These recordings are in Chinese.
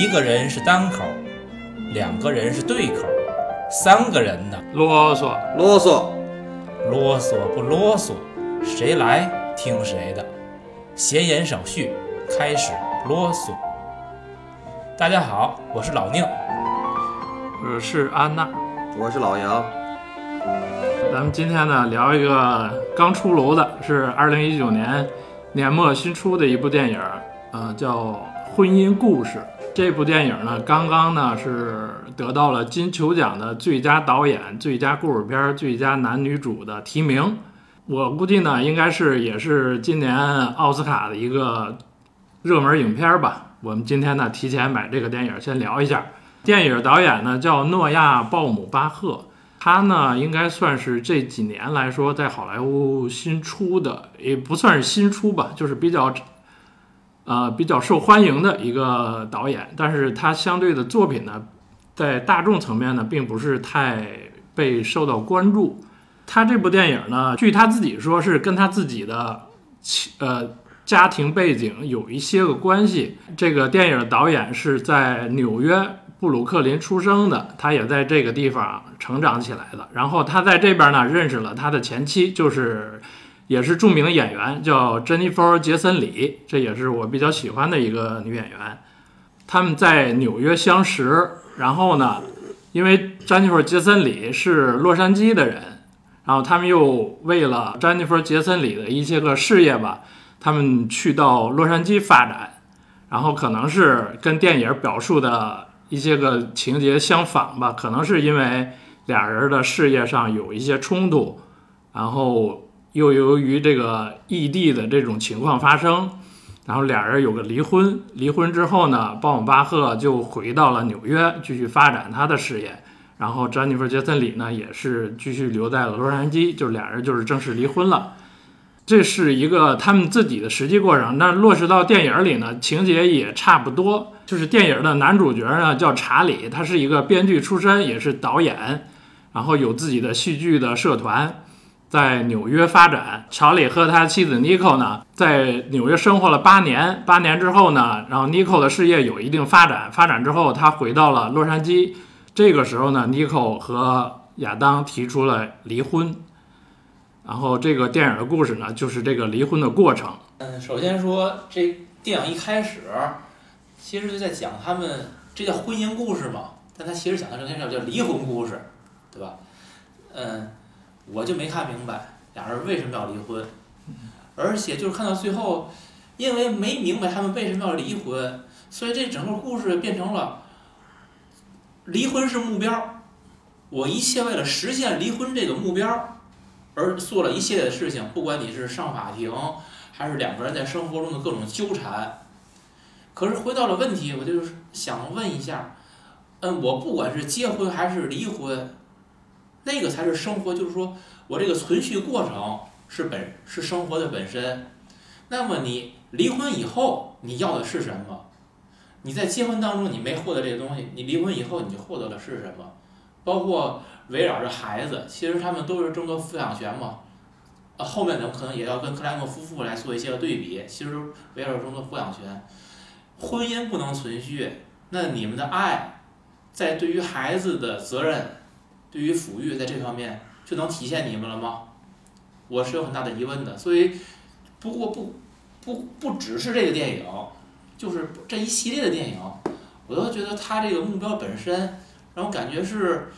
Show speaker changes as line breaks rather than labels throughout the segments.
一个人是单口，两个人是对口，三个人呢
啰嗦，
啰嗦，
啰嗦不啰嗦，谁来听谁的。闲言少叙，开始啰嗦。大家好，我是老宁。
我是安娜。
我是老杨。
咱们今天呢聊一个刚出炉的，是二零一九年年末新出的一部电影，呃，叫《婚姻故事》。这部电影呢，刚刚呢是得到了金球奖的最佳导演、最佳故事片、最佳男女主的提名。我估计呢，应该是也是今年奥斯卡的一个热门影片吧。我们今天呢提前把这个电影先聊一下。电影导演呢叫诺亚·鲍姆巴赫。他呢，应该算是这几年来说，在好莱坞新出的，也不算是新出吧，就是比较，呃，比较受欢迎的一个导演。但是他相对的作品呢，在大众层面呢，并不是太被受到关注。他这部电影呢，据他自己说，是跟他自己的呃家庭背景有一些个关系。这个电影导演是在纽约。布鲁克林出生的，他也在这个地方成长起来的。然后他在这边呢，认识了他的前妻，就是也是著名的演员，叫珍妮弗·杰森里，这也是我比较喜欢的一个女演员。他们在纽约相识，然后呢，因为詹妮弗·杰森里是洛杉矶的人，然后他们又为了詹妮弗·杰森里的一些个事业吧，他们去到洛杉矶发展，然后可能是跟电影表述的。一些个情节相仿吧，可能是因为俩人的事业上有一些冲突，然后又由于这个异地的这种情况发生，然后俩人有个离婚。离婚之后呢，鲍姆巴赫就回到了纽约继续发展他的事业，然后詹妮弗·杰森里呢也是继续留在了洛杉矶，就俩人就是正式离婚了。这是一个他们自己的实际过程，那落实到电影里呢，情节也差不多。就是电影的男主角呢叫查理，他是一个编剧出身，也是导演，然后有自己的戏剧的社团，在纽约发展。查理和他妻子妮蔻呢，在纽约生活了八年，八年之后呢，然后妮蔻的事业有一定发展，发展之后他回到了洛杉矶。这个时候呢，妮蔻和亚当提出了离婚。然后这个电影的故事呢，就是这个离婚的过程。
嗯，首先说这电影一开始，其实就在讲他们这叫婚姻故事嘛，但他其实讲的是那叫离婚故事，对吧？嗯，我就没看明白俩人为什么要离婚，而且就是看到最后，因为没明白他们为什么要离婚，所以这整个故事变成了离婚是目标，我一切为了实现离婚这个目标。而做了一系列的事情，不管你是上法庭，还是两个人在生活中的各种纠缠。可是回到了问题，我就是想问一下，嗯，我不管是结婚还是离婚，那个才是生活，就是说我这个存续过程是本是生活的本身。那么你离婚以后，你要的是什么？你在结婚当中你没获得这个东西，你离婚以后你就获得的是什么？包括。围绕着孩子，其实他们都是争夺抚养权嘛。呃，后面呢可能也要跟克莱默夫妇来做一些个对比。其实围绕着争夺抚养权，婚姻不能存续，那你们的爱，在对于孩子的责任，对于抚育在这方面就能体现你们了吗？我是有很大的疑问的。所以，不过不不不只是这个电影，就是这一系列的电影，我都觉得他这个目标本身让我感觉是。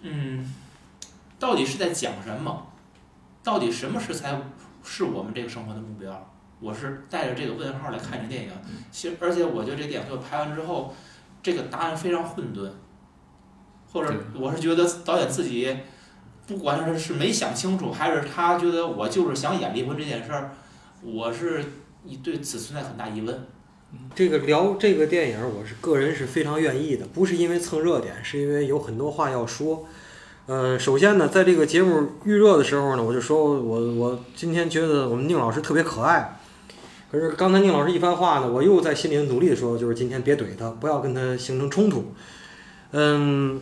嗯，到底是在讲什么？到底什么是才是我们这个生活的目标？我是带着这个问号来看这电影。其实，而且我觉得这电影就拍完之后，这个答案非常混沌，或者我是觉得导演自己，不管是是没想清楚，还是他觉得我就是想演离婚这件事儿，我是对此存在很大疑问。
这个聊这个电影，我是个人是非常愿意的，不是因为蹭热点，是因为有很多话要说。呃，首先呢，在这个节目预热的时候呢，我就说我我今天觉得我们宁老师特别可爱。可是刚才宁老师一番话呢，我又在心里努力的说，就是今天别怼他，不要跟他形成冲突。嗯，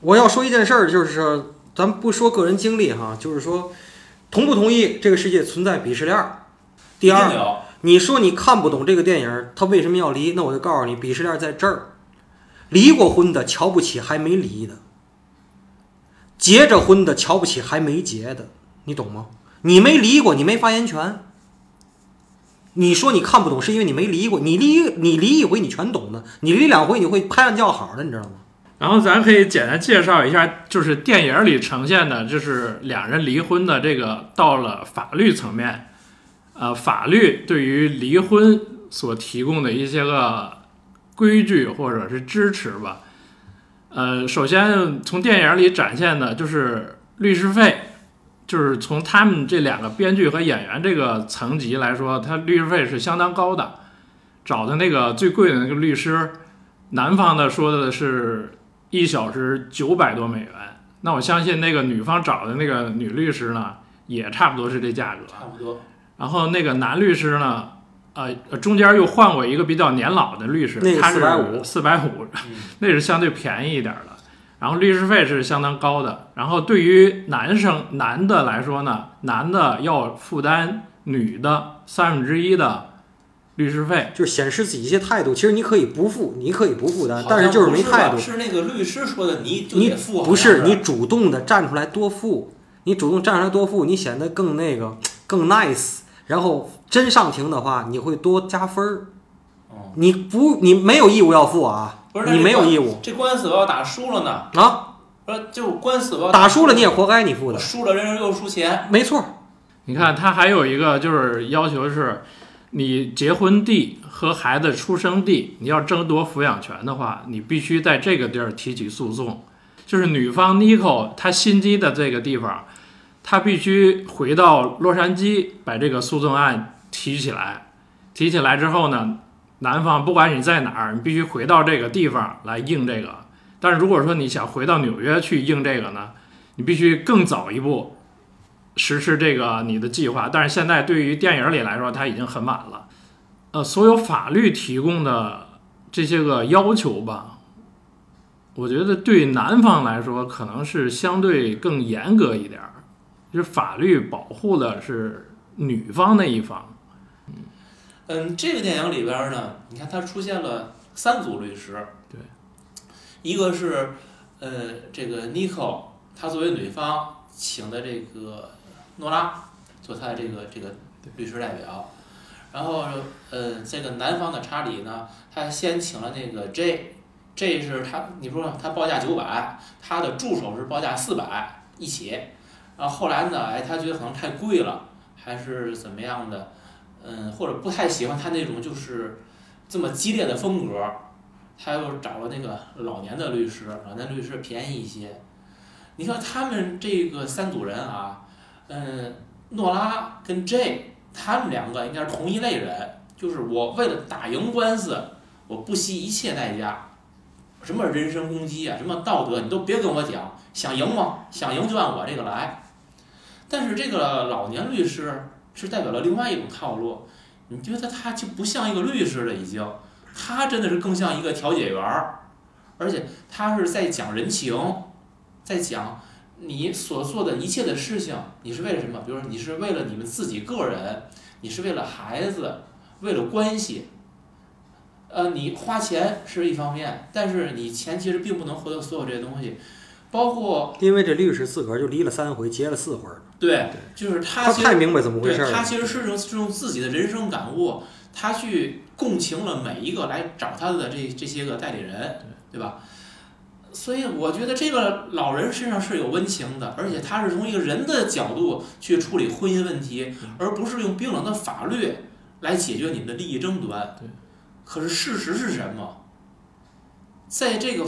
我要说一件事儿，就是说咱不说个人经历哈，就是说同不同意这个世界存在鄙视链？第二。你说你看不懂这个电影，他为什么要离？那我就告诉你，鄙视链在这儿。离过婚的瞧不起还没离的，结着婚的瞧不起还没结的，你懂吗？你没离过，你没发言权。你说你看不懂，是因为你没离过。你离你离一回，你全懂的；你离两回，你会拍案叫好的，你知道吗？
然后咱可以简单介绍一下，就是电影里呈现的，就是两人离婚的这个到了法律层面，呃，法律对于离婚所提供的一些个规矩或者是支持吧。呃，首先从电影里展现的就是律师费，就是从他们这两个编剧和演员这个层级来说，他律师费是相当高的。找的那个最贵的那个律师，男方的说的是。一小时九百多美元，那我相信那个女方找的那个女律师呢，也差不多是这价格。
差不多。
然后那个男律师呢，呃，中间又换过一个比较年老的律师，他是
四百五，
四百五，那是相对便宜一点的。然后律师费是相当高的。然后对于男生男的来说呢，男的要负担女的三分之一的。律师费
就是显示自己一些态度，其实你可以不付，你可以不负担，但是就是没态度。
是那个律师说的，
你
你付，
不是你主动的站出来多付，你主动站出来多付，你显得更那个更 nice。然后真上庭的话，你会多加分儿。
哦，
你不，你没有义务要付啊，
不是
你没有义务。
这官司我要打输了呢？
啊，
不是，就官司我
打输了，你也活该你付的。
输了，人人又输钱。
没错。
你看他还有一个就是要求是。你结婚地和孩子出生地，你要争夺抚养权的话，你必须在这个地儿提起诉讼。就是女方 Nico 她新机的这个地方，她必须回到洛杉矶把这个诉讼案提起来。提起来之后呢，男方不管你在哪儿，你必须回到这个地方来应这个。但是如果说你想回到纽约去应这个呢，你必须更早一步。实施这个你的计划，但是现在对于电影里来说，它已经很晚了。呃，所有法律提供的这些个要求吧，我觉得对男方来说可能是相对更严格一点儿，就是法律保护的是女方那一方。
嗯嗯，这个电影里边呢，你看它出现了三组律师，
对，
一个是呃这个 Nico，她作为女方请的这个。诺拉做他的这个这个律师代表，然后呃，这个男方的查理呢，他先请了那个 J，J 是他，你说他报价九百，他的助手是报价四百一起，然后后来呢，哎，他觉得可能太贵了，还是怎么样的，嗯，或者不太喜欢他那种就是这么激烈的风格，他又找了那个老年的律师，老年律师便宜一些，你说他们这个三组人啊。嗯，诺拉跟 J 他们两个应该是同一类人，就是我为了打赢官司，我不惜一切代价，什么人身攻击啊，什么道德，你都别跟我讲，想赢吗？想赢就按我这个来。但是这个老年律师是代表了另外一种套路，你觉得他就不像一个律师了，已经，他真的是更像一个调解员儿，而且他是在讲人情，在讲。你所做的一切的事情，你是为了什么？比如说，你是为了你们自己个人，你是为了孩子，为了关系。呃，你花钱是一方面，但是你钱其实并不能获得所有这些东西，包括
因为这律师自个儿就离了三回，结了四回。
对，就是
他太明白怎么回事
了。他其实是用是用自己的人生感悟，他去共情了每一个来找他的这这些个代理人，对吧？所以我觉得这个老人身上是有温情的，而且他是从一个人的角度去处理婚姻问题，而不是用冰冷的法律来解决你们的利益争端。
对。
可是事实是什么？在这个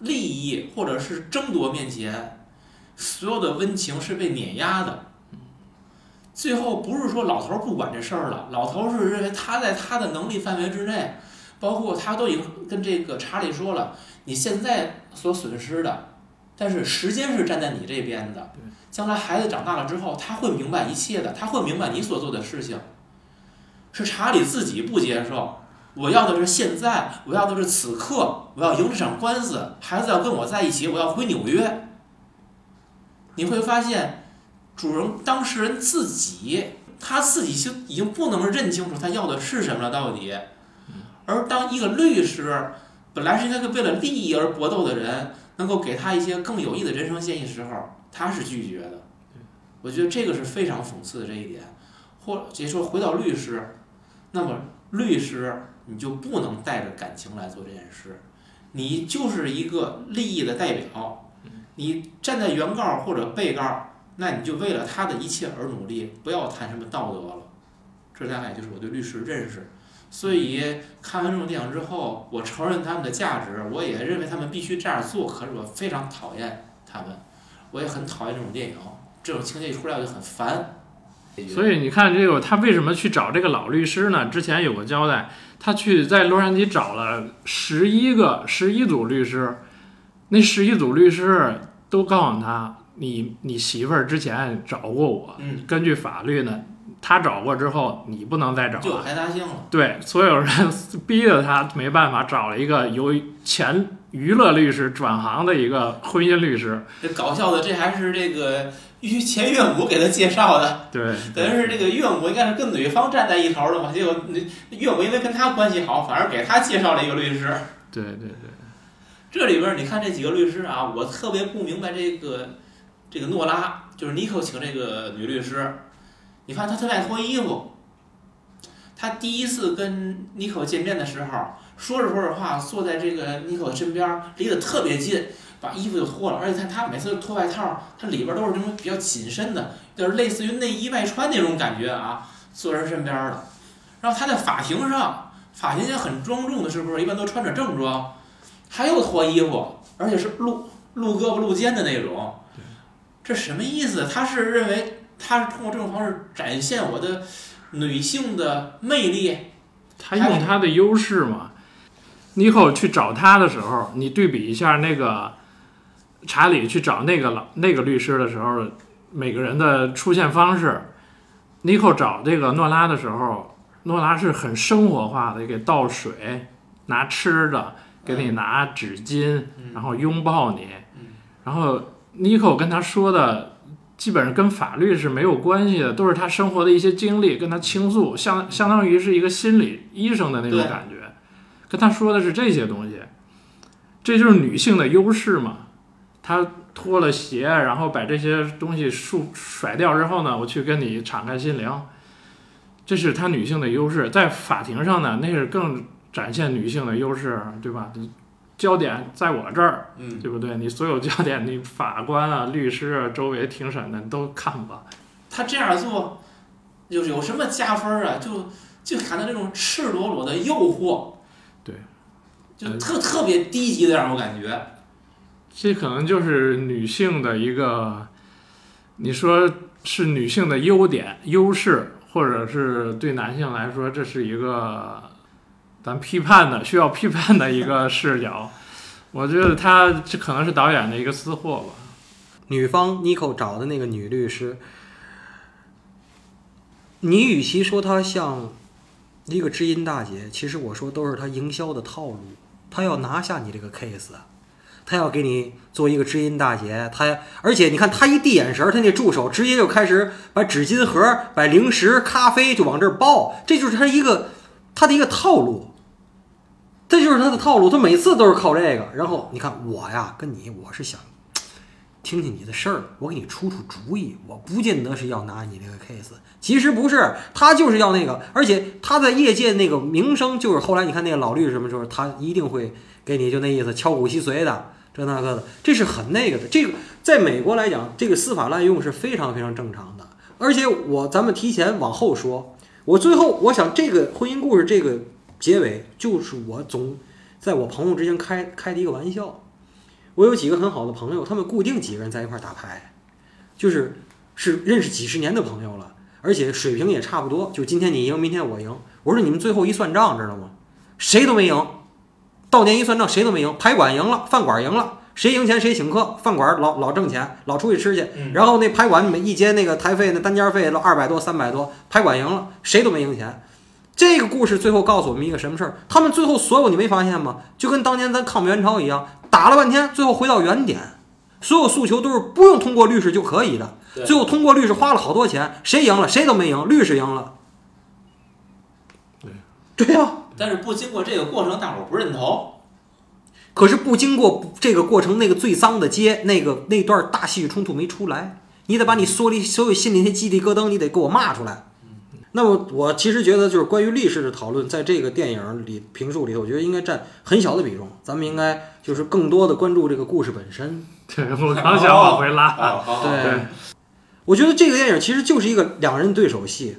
利益或者是争夺面前，所有的温情是被碾压的。最后不是说老头不管这事儿了，老头是认为他在他的能力范围之内，包括他都已经跟这个查理说了。你现在所损失的，但是时间是站在你这边的。将来孩子长大了之后，他会明白一切的，他会明白你所做的事情。是查理自己不接受，我要的是现在，我要的是此刻，我要赢这场官司，孩子要跟我在一起，我要回纽约。你会发现，主人当事人自己他自己就已经不能认清楚他要的是什么了到底。而当一个律师本来是应该为了利益而搏斗的人，能够给他一些更有益的人生建议时候，他是拒绝的。我觉得这个是非常讽刺的这一点。或也说回到律师，那么律师你就不能带着感情来做这件事，你就是一个利益的代表，你站在原告或者被告，那你就为了他的一切而努力，不要谈什么道德了。这大概就是我对律师认识。所以看完这种电影之后，我承认他们的价值，我也认为他们必须这样做。可是我非常讨厌他们，我也很讨厌这种电影，这种情节一出来我就很烦。
所以你看这个，他为什么去找这个老律师呢？之前有个交代，他去在洛杉矶找了十一个十一组律师，那十一组律师都告诉他，你你媳妇儿之前找过我，
嗯，
根据法律呢，他找过之后，你不能再找
就。排他性了。
对，所有人逼着他没办法，找了一个由前娱乐律师转行的一个婚姻律师。
这搞笑的，这还是这个岳前岳母给他介绍的，
对，
等于是这个岳母应该是跟女方站在一头的嘛，结果那岳母因为跟他关系好，反而给他介绍了一个律师。
对对对，
这里边儿你看这几个律师啊，我特别不明白这个这个诺拉，就是尼克请这个女律师，你看他特别爱脱衣服。他第一次跟妮可见面的时候，说着说着话，坐在这个妮可身边儿，离得特别近，把衣服就脱了，而且他他每次脱外套，他里边儿都是那种比较紧身的，就是类似于内衣外穿那种感觉啊，坐人身边儿的。然后他在法庭上，法庭也很庄重的，是不是？一般都穿着正装。他又脱衣服，而且是露露胳膊露肩的那种，这什么意思？他是认为他是通过这种方式展现我的女性的魅力，
他用他的优势嘛。尼克去找他的时候，你对比一下那个查理去找那个老那个律师的时候，每个人的出现方式。尼克找这个诺拉的时候，诺拉是很生活化的，给倒水、拿吃的，给你拿纸巾，然后拥抱你
嗯，
然后尼克跟他说的。基本上跟法律是没有关系的，都是他生活的一些经历，跟他倾诉，相相当于是一个心理医生的那种感觉。跟他说的是这些东西，这就是女性的优势嘛。她脱了鞋，然后把这些东西束甩掉之后呢，我去跟你敞开心灵，这是她女性的优势。在法庭上呢，那是更展现女性的优势，对吧？焦点在我这儿，
嗯，
对不对？你所有焦点，你法官啊、律师啊、周围庭审的你都看吧。
他这样做有有什么加分儿啊？就就感到这种赤裸裸的诱惑，
对，
就特特别低级的让我感觉，
这可能就是女性的一个，你说是女性的优点、优势，或者是对男性来说，这是一个咱批判的、需要批判的一个视角。我觉得他这可能是导演的一个私货吧。
女方 Nico 找的那个女律师，你与其说她像一个知音大姐，其实我说都是她营销的套路。她要拿下你这个 case，她要给你做一个知音大姐。她而且你看，她一递眼神儿，她那助手直接就开始把纸巾盒、把零食、咖啡就往这儿抱，这就是她一个她的一个套路。这就是他的套路，他每次都是靠这个。然后你看我呀，跟你我是想听听你的事儿，我给你出出主意。我不见得是要拿你这个 case，其实不是，他就是要那个，而且他在业界那个名声，就是后来你看那个老律师什么时候，他一定会给你就那意思，敲骨吸髓的，这那个的，这是很那个的。这个在美国来讲，这个司法滥用是非常非常正常的。而且我咱们提前往后说，我最后我想这个婚姻故事这个结尾，就是我总在我朋友之间开开的一个玩笑。我有几个很好的朋友，他们固定几个人在一块儿打牌，就是是认识几十年的朋友了，而且水平也差不多。就今天你赢，明天我赢。我说你们最后一算账，知道吗？谁都没赢。到年一算账，谁都没赢。牌馆赢了，饭馆赢了，谁赢钱谁请客。饭馆老老挣钱，老出去吃去。
嗯
然后那牌馆每一节那个台费那单间费都二百多三百多，牌馆赢了，谁都没赢钱。这个故事最后告诉我们一个什么事儿？他们最后所有你没发现吗？就跟当年咱抗美援朝一样，打了半天，最后回到原点。所有诉求都是不用通过律师就可以的。最后通过律师花了好多钱，谁赢了？谁都没赢，律师赢了。对对呀、
但是不经过这个过程，大伙儿不认同。
可是不经过这个过程，那个最脏的街，那个那段大戏剧冲突没出来，你得把你所里所有心里那些鸡皮疙瘩，你得给我骂出来。那么我其实觉得，就是关于历史的讨论，在这个电影里评述里头，我觉得应该占很小的比重。咱们应该就是更多的关注这个故事本身。
对我刚想往回拉。
哦，好好，
对，我觉得这个电影其实就是一个两人对手戏。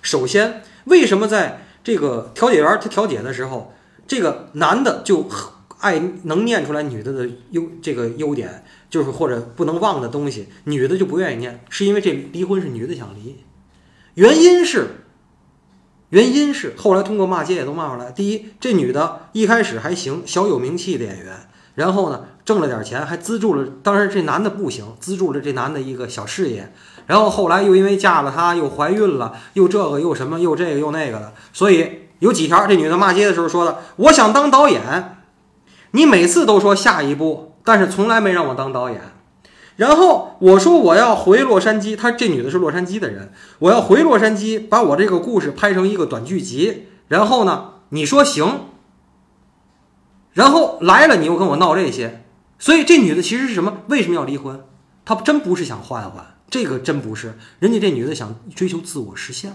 首先，为什么在这个调解员他调解的时候，这个男的就很爱能念出来女的的优这个优点，就是或者不能忘的东西，女的就不愿意念，是因为这离婚是女的想离，原因是。原因是后来通过骂街也都骂出来。第一，这女的一开始还行，小有名气的演员，然后呢挣了点钱，还资助了。当然这男的不行，资助了这男的一个小事业。然后后来又因为嫁了他，又怀孕了，又这个又什么，又这个又那个的。所以有几条，这女的骂街的时候说的：“我想当导演，你每次都说下一步，但是从来没让我当导演。”然后我说我要回洛杉矶，她这女的是洛杉矶的人，我要回洛杉矶，把我这个故事拍成一个短剧集。然后呢，你说行，然后来了你又跟我闹这些，所以这女的其实是什么？为什么要离婚？她真不是想换换，这个真不是，人家这女的想追求自我实现，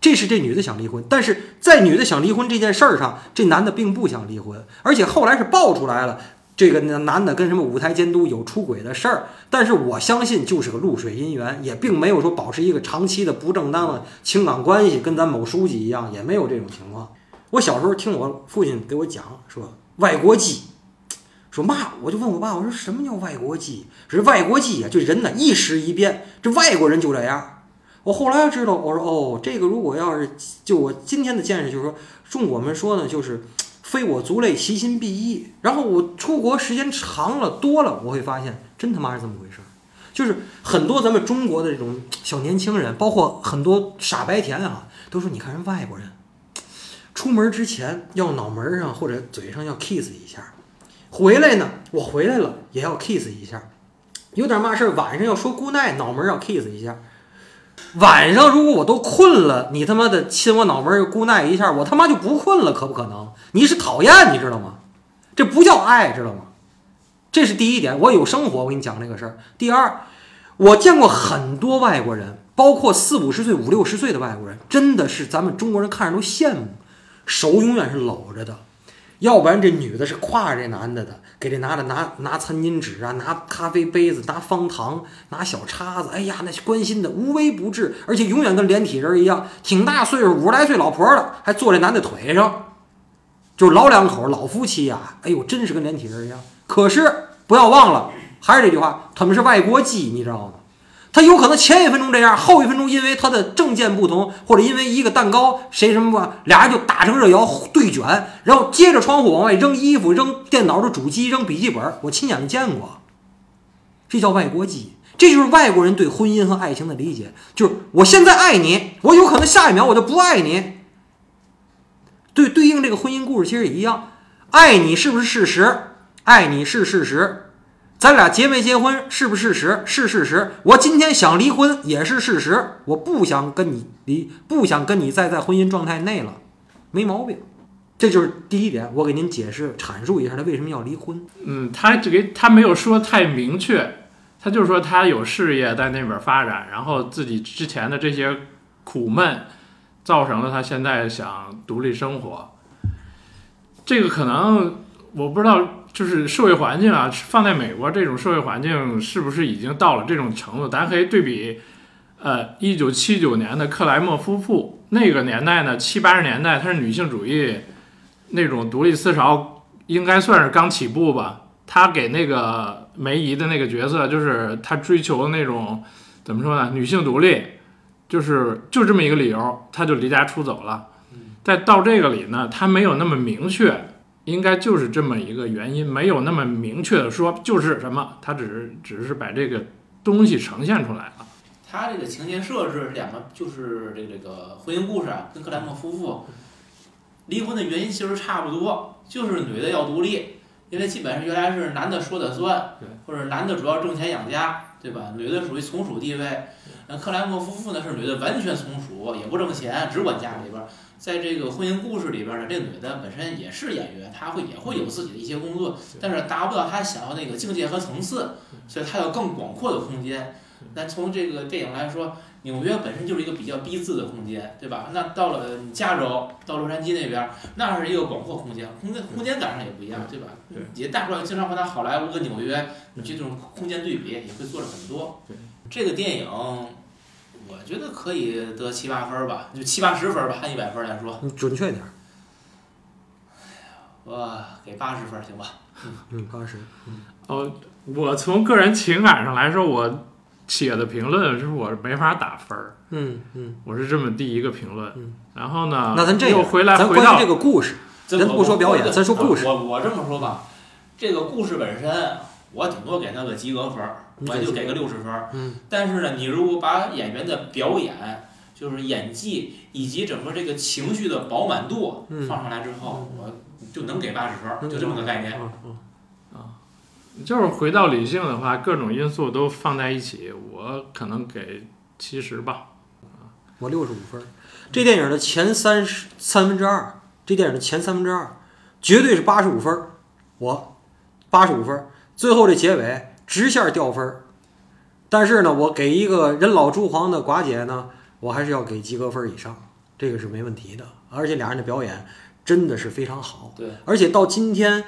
这是这女的想离婚。但是在女的想离婚这件事儿上，这男的并不想离婚，而且后来是爆出来了。这个男的跟什么舞台监督有出轨的事儿，但是我相信就是个露水姻缘，也并没有说保持一个长期的不正当的情感关系，跟咱某书记一样，也没有这种情况。我小时候听我父亲给我讲说外国鸡，说嘛，我就问我爸，我说什么叫外国鸡？是外国鸡呀，就人呢一时一变，这外国人就这样。我后来知道，我说哦，这个如果要是就我今天的见识，就是说，中我们说呢，就是。非我族类，其心必异。然后我出国时间长了多了，我会发现真他妈是这么回事儿。就是很多咱们中国的这种小年轻人，包括很多傻白甜啊，都说你看人外国人，出门之前要脑门上或者嘴上要 kiss 一下，回来呢，我回来了也要 kiss 一下，有点嘛事儿晚上要说 good night，脑门要 kiss 一下。晚上如果我都困了，你他妈的亲我脑门儿姑奈一下，我他妈就不困了，可不可能？你是讨厌，你知道吗？这不叫爱，知道吗？这是第一点，我有生活，我跟你讲这个事儿。第二，我见过很多外国人，包括四五十岁、五六十岁的外国人，真的是咱们中国人看着都羡慕，手永远是搂着的，要不然这女的是挎着这男的的，给这男的拿拿餐巾纸啊，拿咖啡杯子，拿方糖，拿小叉子，哎呀，那关心的无微不至，而且永远跟连体人一样，挺大岁数，五十来岁老婆了，还坐这男的腿上，就是老两口老夫妻呀、哎呦，真是跟连体人一样。可是不要忘了，还是这句话，他们是外国鸡，你知道吗？他有可能前一分钟这样，后一分钟因为他的政见不同，或者因为一个蛋糕谁什么吧，俩人就打成热窑对卷，然后接着窗户往外扔衣服、扔电脑的主机、扔笔记本，我亲眼见过。这叫外国鸡，这就是外国人对婚姻和爱情的理解，就是我现在爱你，我有可能下一秒我就不爱你。对，对应这个婚姻故事其实也一样，爱你是不是事实？爱你是事实。咱俩结没结婚是不是事实？是事实。我今天想离婚也是事实。我不想跟你离，不想跟你再在婚姻状态内了，没毛病。这就是第一点，我给您解释阐述一下他为什么要离婚。
嗯，他这个他没有说太明确，他就是说他有事业在那边发展，然后自己之前的这些苦闷，造成了他现在想独立生活。这个可能我不知道，就是社会环境啊，放在美国这种社会环境是不是已经到了这种程度？咱可以对比，呃，一九七九年的克莱默夫妇那个年代呢，七八十年代，她是女性主义那种独立思潮，应该算是刚起步吧。她给那个梅姨的那个角色，就是她追求那种怎么说呢，女性独立，就是就这么一个理由，她就离家出走了。再到这个里呢，她没有那么明确，应该就是这么一个原因，没有那么明确的说就是什么，他只是只是把这个东西呈现出来了。
他这个情节设置两个就是这个这个婚姻故事啊，跟克莱默夫妇离婚的原因其实差不多，就是女的要独立，因为基本上原来是男的说的算
对，
或者男的主要挣钱养家，对吧？女的属于从属地位。那克莱默夫妇呢是女的完全从属，也不挣钱，只管家里边儿。在这个婚姻故事里边儿呢，这女的本身也是演员，她会也会有自己的一些工作，但是达不到她想要那个境界和层次，所以她有更广阔的空间。那从这个电影来说，纽约本身就是一个比较逼仄的空间，对吧？那到了加州，到洛杉矶那边儿，那是一个广阔空间，空间空间感上也不一样，对吧？
对
也大伙儿经常会拿好莱坞跟纽约，你这种空间对比，也会做了很多。
对，
这个电影，我觉得可以得七八分儿吧，就七八十分儿吧，按一百分来说，
你准确点儿，
我给八十分儿行吧？
嗯，八十，
哦，我从个人情感上来说，我写的评论是我没法打分儿，
嗯嗯。
我是这么第一个评论。
嗯
然后呢，
那咱这样，
又回来回到
这个故事，咱不说表演咱说故事
我我这么说吧，这个故事本身，我顶多给他个及格分儿，我就给个六十分儿。
嗯
但是呢，你如果把演员的表演，就是演技以及整个这个情绪的饱满度
嗯
放上来之后，我就能给八十分儿，就这么个概念。
嗯嗯
就是回到理性的话，各种因素都放在一起，我可能给七十吧。
我六十五分儿。这电影的前三十三分之二，这电影的前三分之二，绝对是八十五分儿。我八十五分儿，最后这结尾直线掉分儿。但是呢，我给一个人老珠黄的寡姐呢，我还是要给及格分以上，这个是没问题的。而且俩人的表演真的是非常好。
对，
而且到今天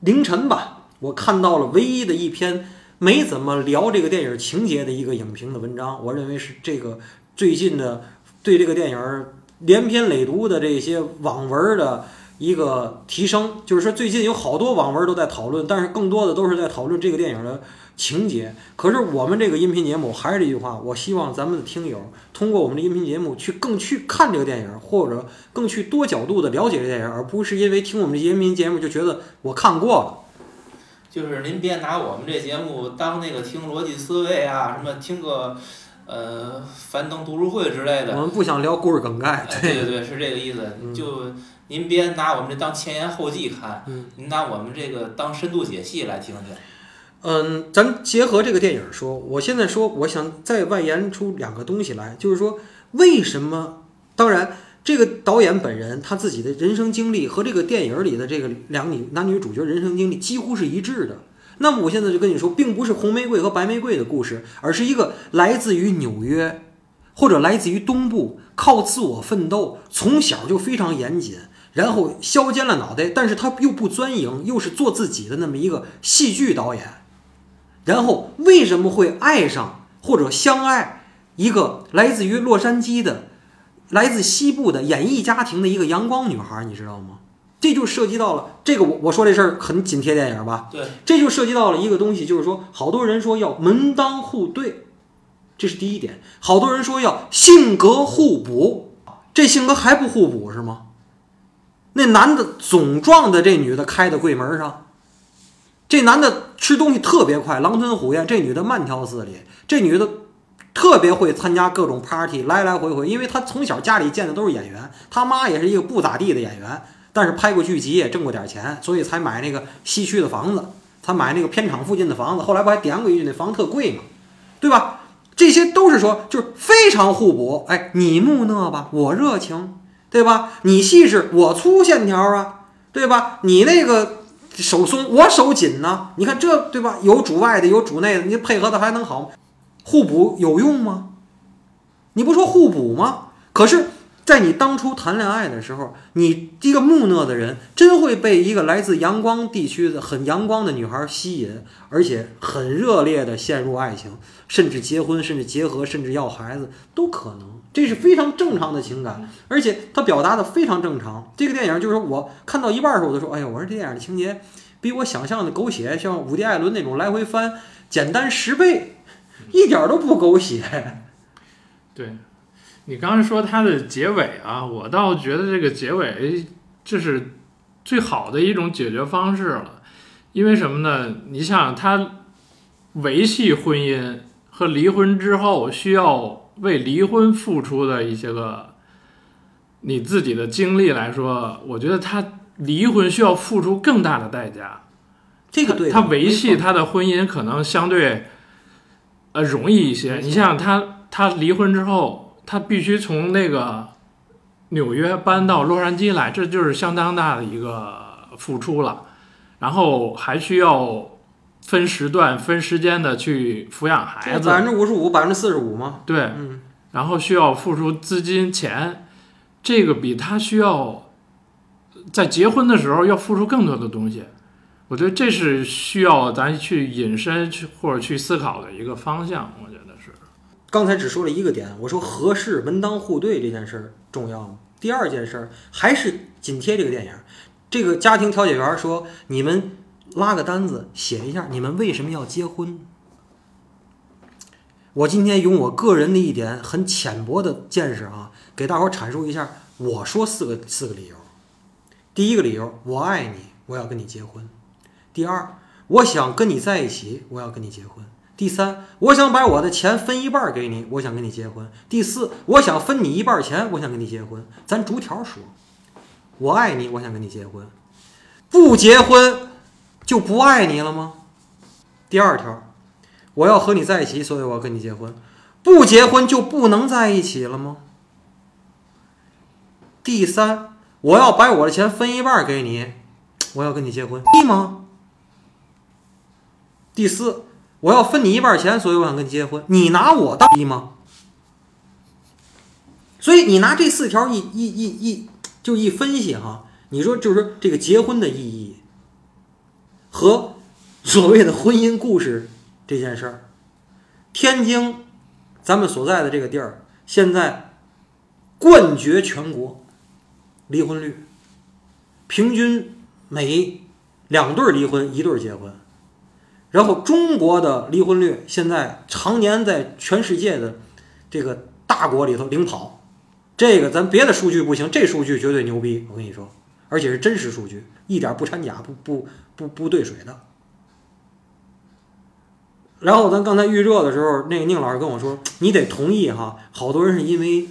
凌晨吧，我看到了唯一的一篇没怎么聊这个电影情节的一个影评的文章，我认为是这个最近的对这个电影连篇累牍的这些网文的一个提升。就是说，最近有好多网文都在讨论，但是更多的都是在讨论这个电影的情节。可是我们这个音频节目还是这句话，我希望咱们的听友通过我们的音频节目去更去看这个电影，或者更去多角度的了解这个电影，而不是因为听我们这音频节目就觉得我看过了。
就是您别拿我们这节目当那个听逻辑思维啊，什么听个呃樊登读书会之类的
我。们不想聊故事梗概，
哎对对对，是这个意思。
嗯
就您别拿我们这当前言后记看，
嗯
您拿我们这个当深度解析来听听。
嗯，咱结合这个电影说，我现在说，我想再外延出两个东西来，就是说，为什么？当然，这个导演本人他自己的人生经历和这个电影里的这个两女男女主角人生经历几乎是一致的。那么我现在就跟你说，并不是红玫瑰和白玫瑰的故事，而是一个来自于纽约，或者来自于东部，靠自我奋斗，从小就非常严谨，然后削尖了脑袋，但是他又不钻营，又是做自己的那么一个戏剧导演。然后为什么会爱上或者相爱一个来自于洛杉矶的、来自西部的演艺家庭的一个阳光女孩，你知道吗？这就涉及到了这个我我说这事儿很紧贴电影吧？
对，
这就涉及到了一个东西，就是说，好多人说要门当户对，这是第一点；好多人说要性格互补，这性格还不互补是吗？那男的总撞在这女的开的柜门上，这男的吃东西特别快，狼吞虎咽；这女的慢条斯理，这女的特别会参加各种 party，来来回回，因为她从小家里见的都是演员，她妈也是一个不咋地的演员，但是拍过剧集也挣过点钱，所以才买那个西区的房子，才买那个片场附近的房子。后来不还点过一句那房特贵嘛，对吧？这些都是说就是非常互补。哎，你木讷吧，我热情，对吧？你细致，我粗线条啊，对吧？你那个手松，我手紧呢。你看这对吧？有主外的，有主内的，你配合的还能好吗？互补有用吗？你不说互补吗？可是，在你当初谈恋爱的时候，你一个木讷的人，真会被一个来自阳光地区的很阳光的女孩吸引，而且很热烈的陷入爱情，甚至结婚，甚至结合，甚至要孩子都可能。这是非常正常的情感，而且他表达的非常正常。这个电影就是我看到一半的时候，我就说：“哎呀，我说这电影的情节比我想象的狗血，像伍迪·艾伦那种来回翻，简单十倍，一点都不狗血。
对，你刚才说它的结尾啊，我倒觉得这个结尾这是最好的一种解决方式了。因为什么呢？你想，他维系婚姻和离婚之后需要为离婚付出的一些个你自己的经历来说，我觉得他离婚需要付出更大的代价。
这个对的
他维系他的婚姻可能相对呃容易一些。你想想他，他离婚之后，他必须从那个纽约搬到洛杉矶来，这就是相当大的一个付出了。然后还需要分时段、分时间的去抚养孩子，
百分之五十五、百分之四十五吗。
对，
嗯，
然后需要付出资金钱，这个比他需要在结婚的时候要付出更多的东西。我觉得这是需要咱去引申去或者去思考的一个方向。我觉得是，
刚才只说了一个点，我说合适门当户对这件事儿重要吗？第二件事儿还是紧贴这个电影。这个家庭调解员说：“你们拉个单子写一下，你们为什么要结婚？”我今天用我个人的一点很浅薄的见识啊，给大伙儿阐述一下。我说四个四个理由。第一个理由，我爱你，我要跟你结婚。第二，我想跟你在一起，我要跟你结婚。第三，我想把我的钱分一半给你，我想跟你结婚。第四，我想分你一半钱，我想跟你结婚。咱逐条说，我爱你，我想跟你结婚。不结婚就不爱你了吗？第二条，我要和你在一起，所以我要跟你结婚。不结婚就不能在一起了吗？第三，我要把我的钱分一半给你，我要跟你结婚，对吗？第四，我要分你一半钱，所以我想跟你结婚。你拿我当逼吗？所以你拿这四条一一一一就一分析哈，你说就是说这个结婚的意义和所谓的婚姻故事这件事儿，天津咱们所在的这个地儿现在冠绝全国离婚率，平均每两对离婚一对结婚。然后中国的离婚率现在常年在全世界的这个大国里头领跑，这个咱别的数据不行，这数据绝对牛逼，我跟你说，而且是真实数据，一点不掺假，不不不不兑水的。然后咱刚才预热的时候，那个宁老师跟我说，你得同意哈，好多人是因为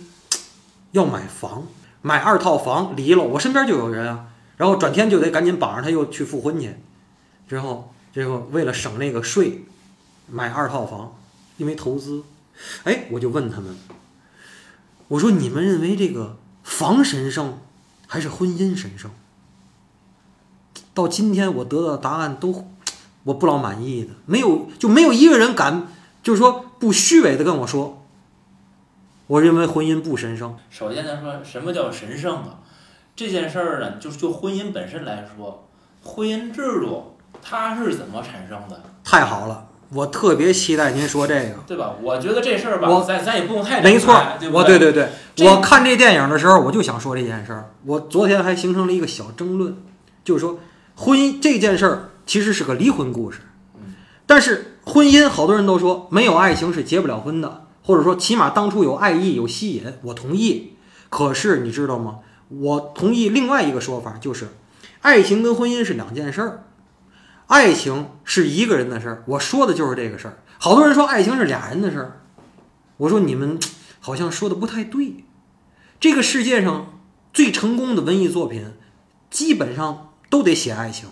要买房，买二套房离了，我身边就有人啊，然后转天就得赶紧绑着他又去复婚去，之后。最后为了省那个税，买二套房，因为投资。哎，我就问他们，我说你们认为这个房神圣还是婚姻神圣？到今天我得到的答案都我不老满意的，没有就没有一个人敢就是说不虚伪的跟我说，我认为婚姻不神圣。
首先，咱说什么叫神圣啊？这件事儿呢，就是就婚姻本身来说，婚姻制度它是怎么产生的，
太好了，我特别期待您说这个。
对吧？我觉得这事儿吧
我，
咱咱也不用太
没错我对对对，我看这电影的时候，我就想说这件事儿。我昨天还形成了一个小争论，就是说婚姻这件事儿其实是个离婚故事，但是婚姻好多人都说没有爱情是结不了婚的，或者说起码当初有爱意有吸引，我同意。可是你知道吗？我同意另外一个说法，就是爱情跟婚姻是两件事儿。爱情是一个人的事儿，我说的就是这个事儿。好多人说爱情是俩人的事儿，我说你们好像说的不太对。这个世界上最成功的文艺作品，基本上都得写爱情，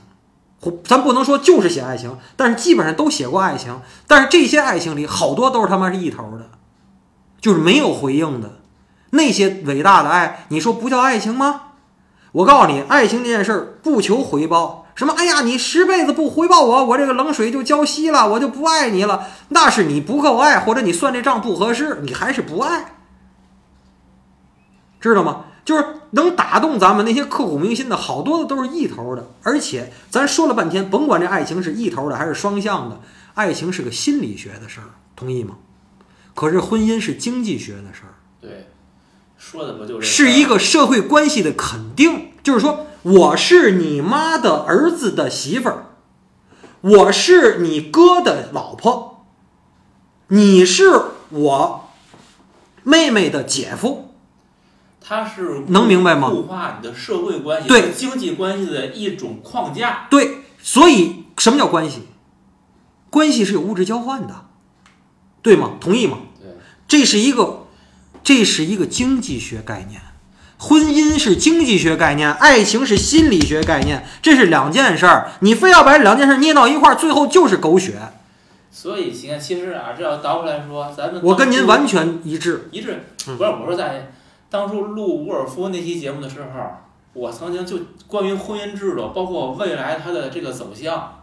或咱不能说就是写爱情，但是基本上都写过爱情。但是这些爱情里，好多都是他妈是一头的，就是没有回应的。那些伟大的爱，你说不叫爱情吗？我告诉你，爱情这件事儿不求回报。什么？哎呀，你十辈子不回报我，我这个冷水就浇熄了，我就不爱你了。那是你不够爱，或者你算这账不合适，你还是不爱，知道吗？就是能打动咱们那些刻骨铭心的，好多的都是一头的。而且咱说了半天，甭管这爱情是一头的还是双向的，爱情是个心理学的事儿，同意吗？可是婚姻是经济学的事儿。
对，说的不就是
是一个社会关系的肯定，就是说我是你妈的儿子的媳妇儿，我是你哥的老婆，你是我妹妹的姐夫，
他是
能明白吗
固化你的社会关系、
对
经济关系的一种框架。
对，所以什么叫关系？关系是有物质交换的，对吗？同意吗？
对，
这是一个，这是一个经济学概念。婚姻是经济学概念，爱情是心理学概念，这是两件事儿。你非要把这两件事捏到一块儿，最后就是狗血。
所以你看，其实啊，这要倒过来说，咱们
我跟您完全一致。
一致。
嗯
不是，我说在当初录沃尔夫那期节目的时候，我曾经就关于婚姻制度，包括未来它的这个走向，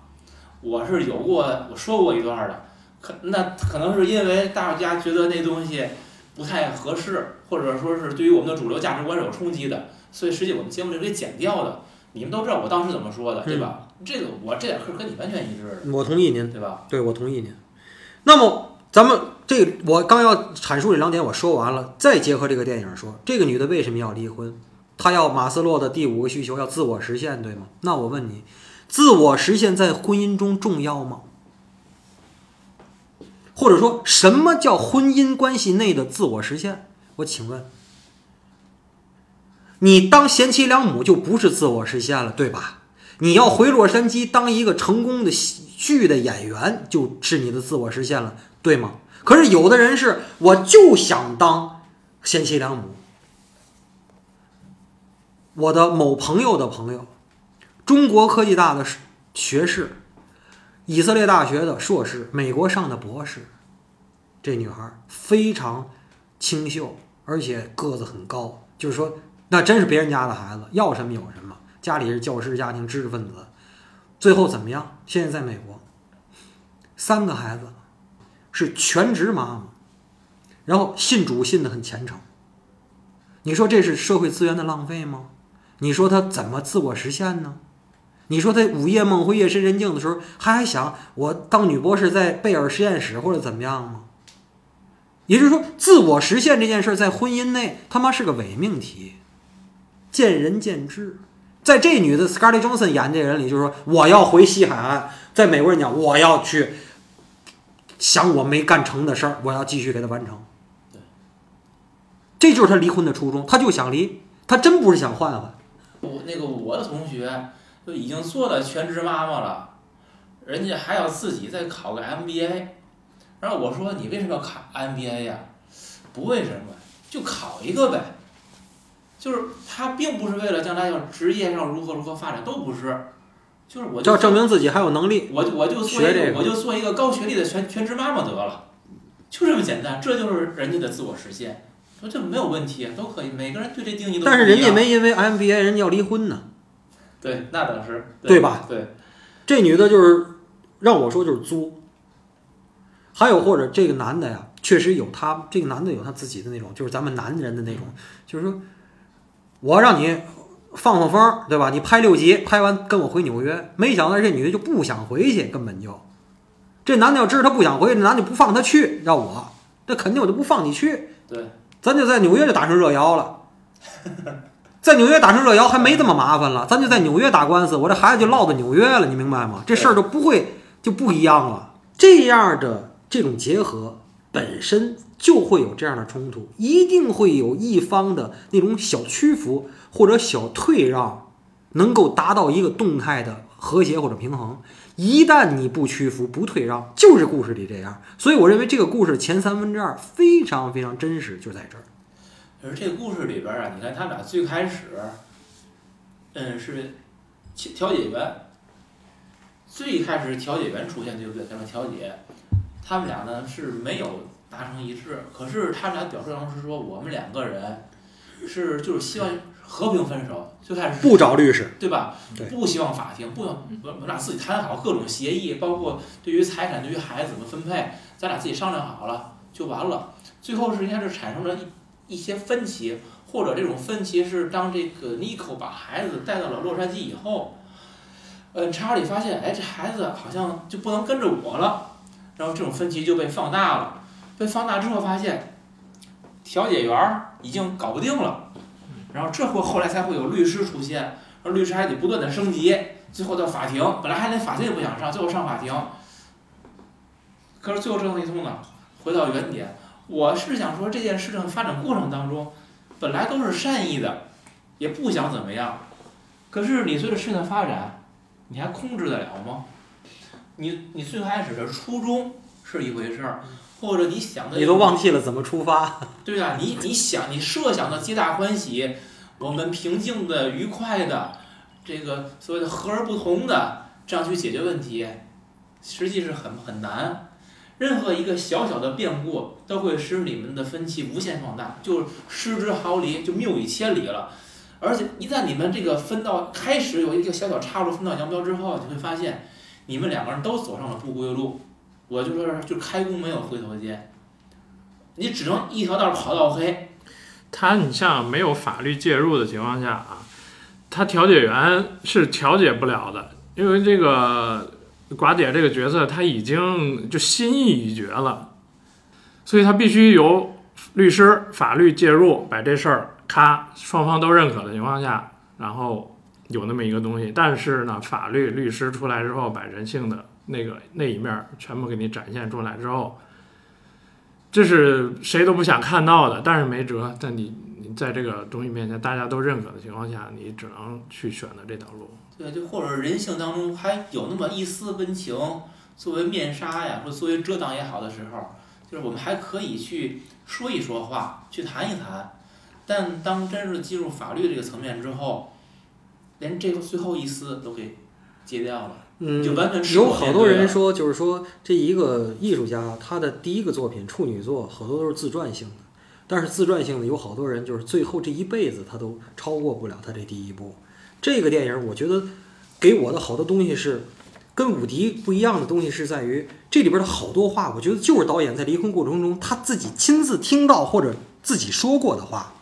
我是有过我说过一段儿的。可那可能是因为大家觉得那东西不太合适，或者说是对于我们的主流价值观是有冲击的，所以实际我们节目里给剪掉的。你们都知道我当时怎么说的，对吧？这个我这点是跟你完全一致的，
我同意您，
对吧？
对我同意您。那么咱们这个我刚要阐述这两点，我说完了，再结合这个电影说，这个女的为什么要离婚？她要马斯洛的第五个需求，要自我实现，对吗？那我问你，自我实现在婚姻中重要吗？或者说什么叫婚姻关系内的自我实现？我请问，你当贤妻良母就不是自我实现了，对吧？你要回洛杉矶当一个成功的喜剧的演员，就是你的自我实现了，对吗？可是有的人是，我就想当贤妻良母。我的某朋友的朋友，中国科技大的学士，以色列大学的硕士，美国上的博士，这女孩非常清秀，而且个子很高，就是说，那真是别人家的孩子，要什么有什么。家里是教师家庭，知识分子，最后怎么样？现在在美国，三个孩子，是全职妈妈，然后信主信得很虔诚。你说这是社会资源的浪费吗？你说他怎么自我实现呢？你说他午夜梦回、夜深人静的时候，还还想我当女博士在贝尔实验室或者怎么样吗？也就是说，自我实现这件事儿在婚姻内他妈是个伪命题，见仁见智。在这女的 Scarlett Johansson 演这人里，就是说我要回西海岸，在美国人讲我要去想我没干成的事儿，我要继续给他完成。
对，
这就是他离婚的初衷，他就想离，他真不是想换换。
我那个我的同学就已经做了全职妈妈了，人家还要自己再考个 MBA，然后我说你为什么要考 MBA 呀？不为什么，就考一个呗。就是他并不是为了将来要职业上如何如何发展，都不是，就是我就
要证明自己还有能力。
我就我就做一
学这个
个我就做一个高学历的全全职妈妈得了，就这么简单，这就是人家的自我实现。说这没有问题，都可以，每个人对这定义都
但是人家没因为 MBA 人家要离婚呢。
对，那倒是
对吧？
对，
这女的就是让我说就是作。还有或者这个男的呀，确实有他这个男的有他自己的那种，就是咱们男人的那种，就是说我让你放放风，对吧？你拍六集，拍完跟我回纽约。没想到这女的就不想回去，根本就这男的要知道他不想回去，这男的不放他去，让我，那肯定我就不放你去。
对，
咱就在纽约就打成热窑了。在纽约打成热窑还没这么麻烦了，咱就在纽约打官司，我这孩子就落到纽约了，你明白吗？这事儿就不会就不一样了。这样的这种结合本身就会有这样的冲突，一定会有一方的那种小屈服或者小退让，能够达到一个动态的和谐或者平衡。一旦你不屈服、不退让，就是故事里这样。所以我认为这个故事前三分之二非常非常真实，就在这儿。
可是这个故事里边儿啊，你看他俩最开始，嗯，是调调解员，最开始调解员出现，对不对？咱们调解，他们俩呢是没有达成一致，可是他们俩表述当中是说，我们两个人是就是希望和平分手，最开始
不找律师，
对吧？
对
不希望法庭，不想我我俩自己谈好各种协议，包括对于财产、对于孩子怎么分配，咱俩自己商量好了就完了。最后是应该是产生了一一些分歧，或者这种分歧是当这个尼克把孩子带到了洛杉矶以后，呃，查理发现，哎，这孩子好像就不能跟着我了，然后这种分歧就被放大了。被放大之后发现，调解员儿已经搞不定了，然后这会后来才会有律师出现。然后律师还得不断的升级，最后到法庭，本来还连法庭也不想上，最后上法庭。可是最后折腾一通呢，回到原点。我是想说，这件事情发展过程当中，本来都是善意的，也不想怎么样。可是你随着事情的发展，你还控制得了吗？你你最开始的初衷是一回事儿，或者你想的
你都忘记了怎么出发。
对啊，你你想你设想的皆大欢喜，我们平静的、愉快的，这个所谓的和而不同的这样去解决问题，实际是很很难。任何一个小小的变故都会使你们的分歧无限放大，就失之毫厘，就谬以千里了。而且一旦你们这个分道开始有一个小小岔路分道扬镳之后，你会发现你们两个人都走上了不归路。我就说就开弓没有回头箭，你只能一条道跑到黑。
他你像没有法律介入的情况下啊，他调解员是调解不了的，因为这个寡姐这个角色他已经就心意已决了，所以他必须由律师法律介入，把这事儿咔双方都认可的情况下，然后有那么一个东西。但是呢，法律律师出来之后，把人性的那个那一面全部给你展现出来之后。这是谁都不想看到的，但是没辙。但你在这个东西面前，大家都认可的情况下，你只能去选择这条路。
对，就或者人性当中还有那么一丝温情，作为面纱呀，或者作为遮挡也好的时候，就是我们还可以去说一说话，去谈一谈。但当真是进入法律这个层面之后，连这个最后一丝都给截掉了。
嗯
就完全，是
有好多人说，就是说这一个艺术家他的第一个作品处女作，好多都是自传性的，但是自传性的有好多人就是最后这一辈子他都超过不了他这第一部。这个电影我觉得给我的好多东西是跟伍迪不一样的东西是在于这里边的好多话，我觉得就是导演在离婚过程中他自己亲自听到或者自己说过的话。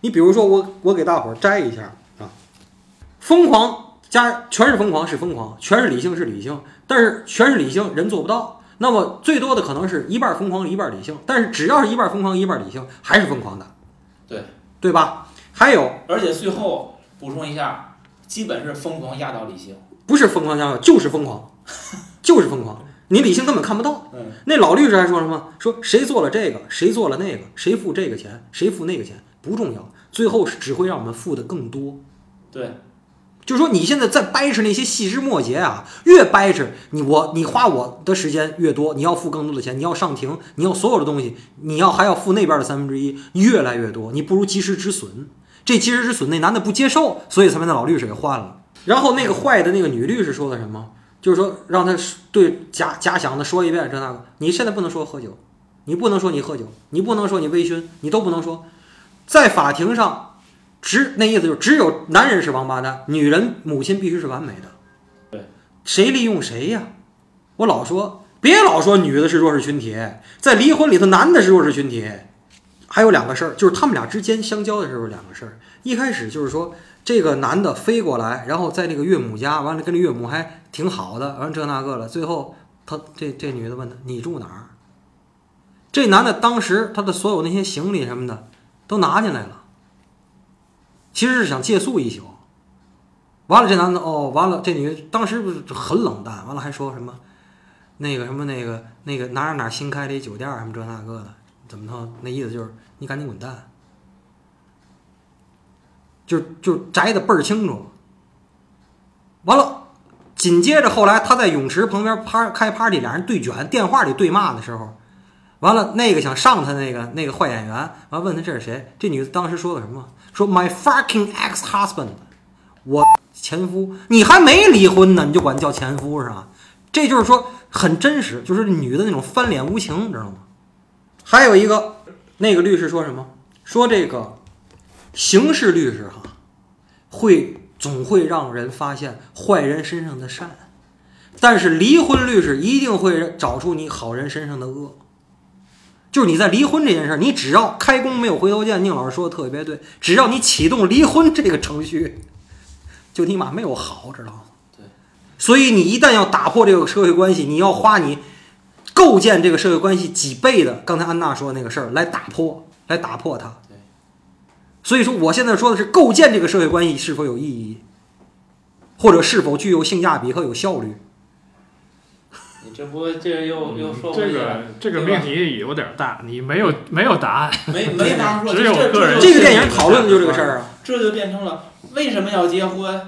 你比如说我我给大伙儿摘一下啊，疯狂。加全是疯狂是疯狂，全是理性是理性，但是全是理性人做不到。那么最多的可能是一半疯狂一半理性，但是只要是一半疯狂一半理性，还是疯狂的，
对
对吧？还有
而且最后补充一下，基本是疯狂压倒理性。
不是疯狂压倒就是疯狂，就是疯狂，你理性根本看不到。
嗯，
那老律师还说什么？说谁做了这个，谁做了那个，谁付这个钱，谁付那个钱不重要，最后是只会让我们付的更多。
对，
就是说，你现在在掰扯那些细枝末节啊，越掰扯你我你花我的时间越多，你要付更多的钱，你要上庭，你要所有的东西，你要还要付那边的三分之一，越来越多，你不如及时止损。这及时止损那男的不接受，所以才把那老律师给换了。然后那个坏的那个女律师说的什么？就是说让他对假假想的说一遍这那个，你现在不能说喝酒，你不能说你喝酒，你不能说你微醺，你都不能说，在法庭上。只那意思就是只有男人是王八蛋，女人母亲必须是完美的。
对，
谁利用谁呀？我老说别老说女的是弱势群体，在离婚里头男的是弱势群体。还有两个事儿，就是他们俩之间相交的时候两个事儿。一开始就是说这个男的飞过来，然后在那个岳母家，完了跟这岳母还挺好的，完这那个了。最后他这这女的问他你住哪儿？这男的当时他的所有那些行李什么的都拿进来了。其实是想借宿一宿，完了这男的哦，完了这女的当时不是很冷淡，完了还说什么，那个什么那个那个哪哪哪新开的一酒店什么这那个的，怎么着？那意思就是你赶紧滚蛋，就就摘的倍儿清楚。完了，紧接着后来他在泳池旁边趴开 party，俩人对卷，电话里对骂的时候，完了那个想上他那个那个坏演员，完问他这是谁？这女的当时说的什么？说 my fucking ex husband，我前夫，你还没离婚呢，你就管叫前夫是吧？这就是说很真实，就是女的那种翻脸无情，你知道吗？还有一个，那个律师说什么？说这个刑事律师哈，会总会让人发现坏人身上的善，但是离婚律师一定会找出你好人身上的恶。就是你在离婚这件事儿，你只要开弓没有回头箭，宁老师说的特别对，只要你启动离婚这个程序，就你妈没有好，知道吗？
对。
所以你一旦要打破这个社会关系，你要花你构建这个社会关系几倍的，刚才安娜说的那个事儿来打破，来打破它。
对。
所以说，我现在说的是构建这个社会关系是否有意义，或者是否具有性价比和有效率。
你这不这又又说
嗯这个这个命题有点大，你没有没有答案，
没没法说，
只有
这
个人
这个电影讨论的就是这个事儿啊。
这就变成了为什么要结婚，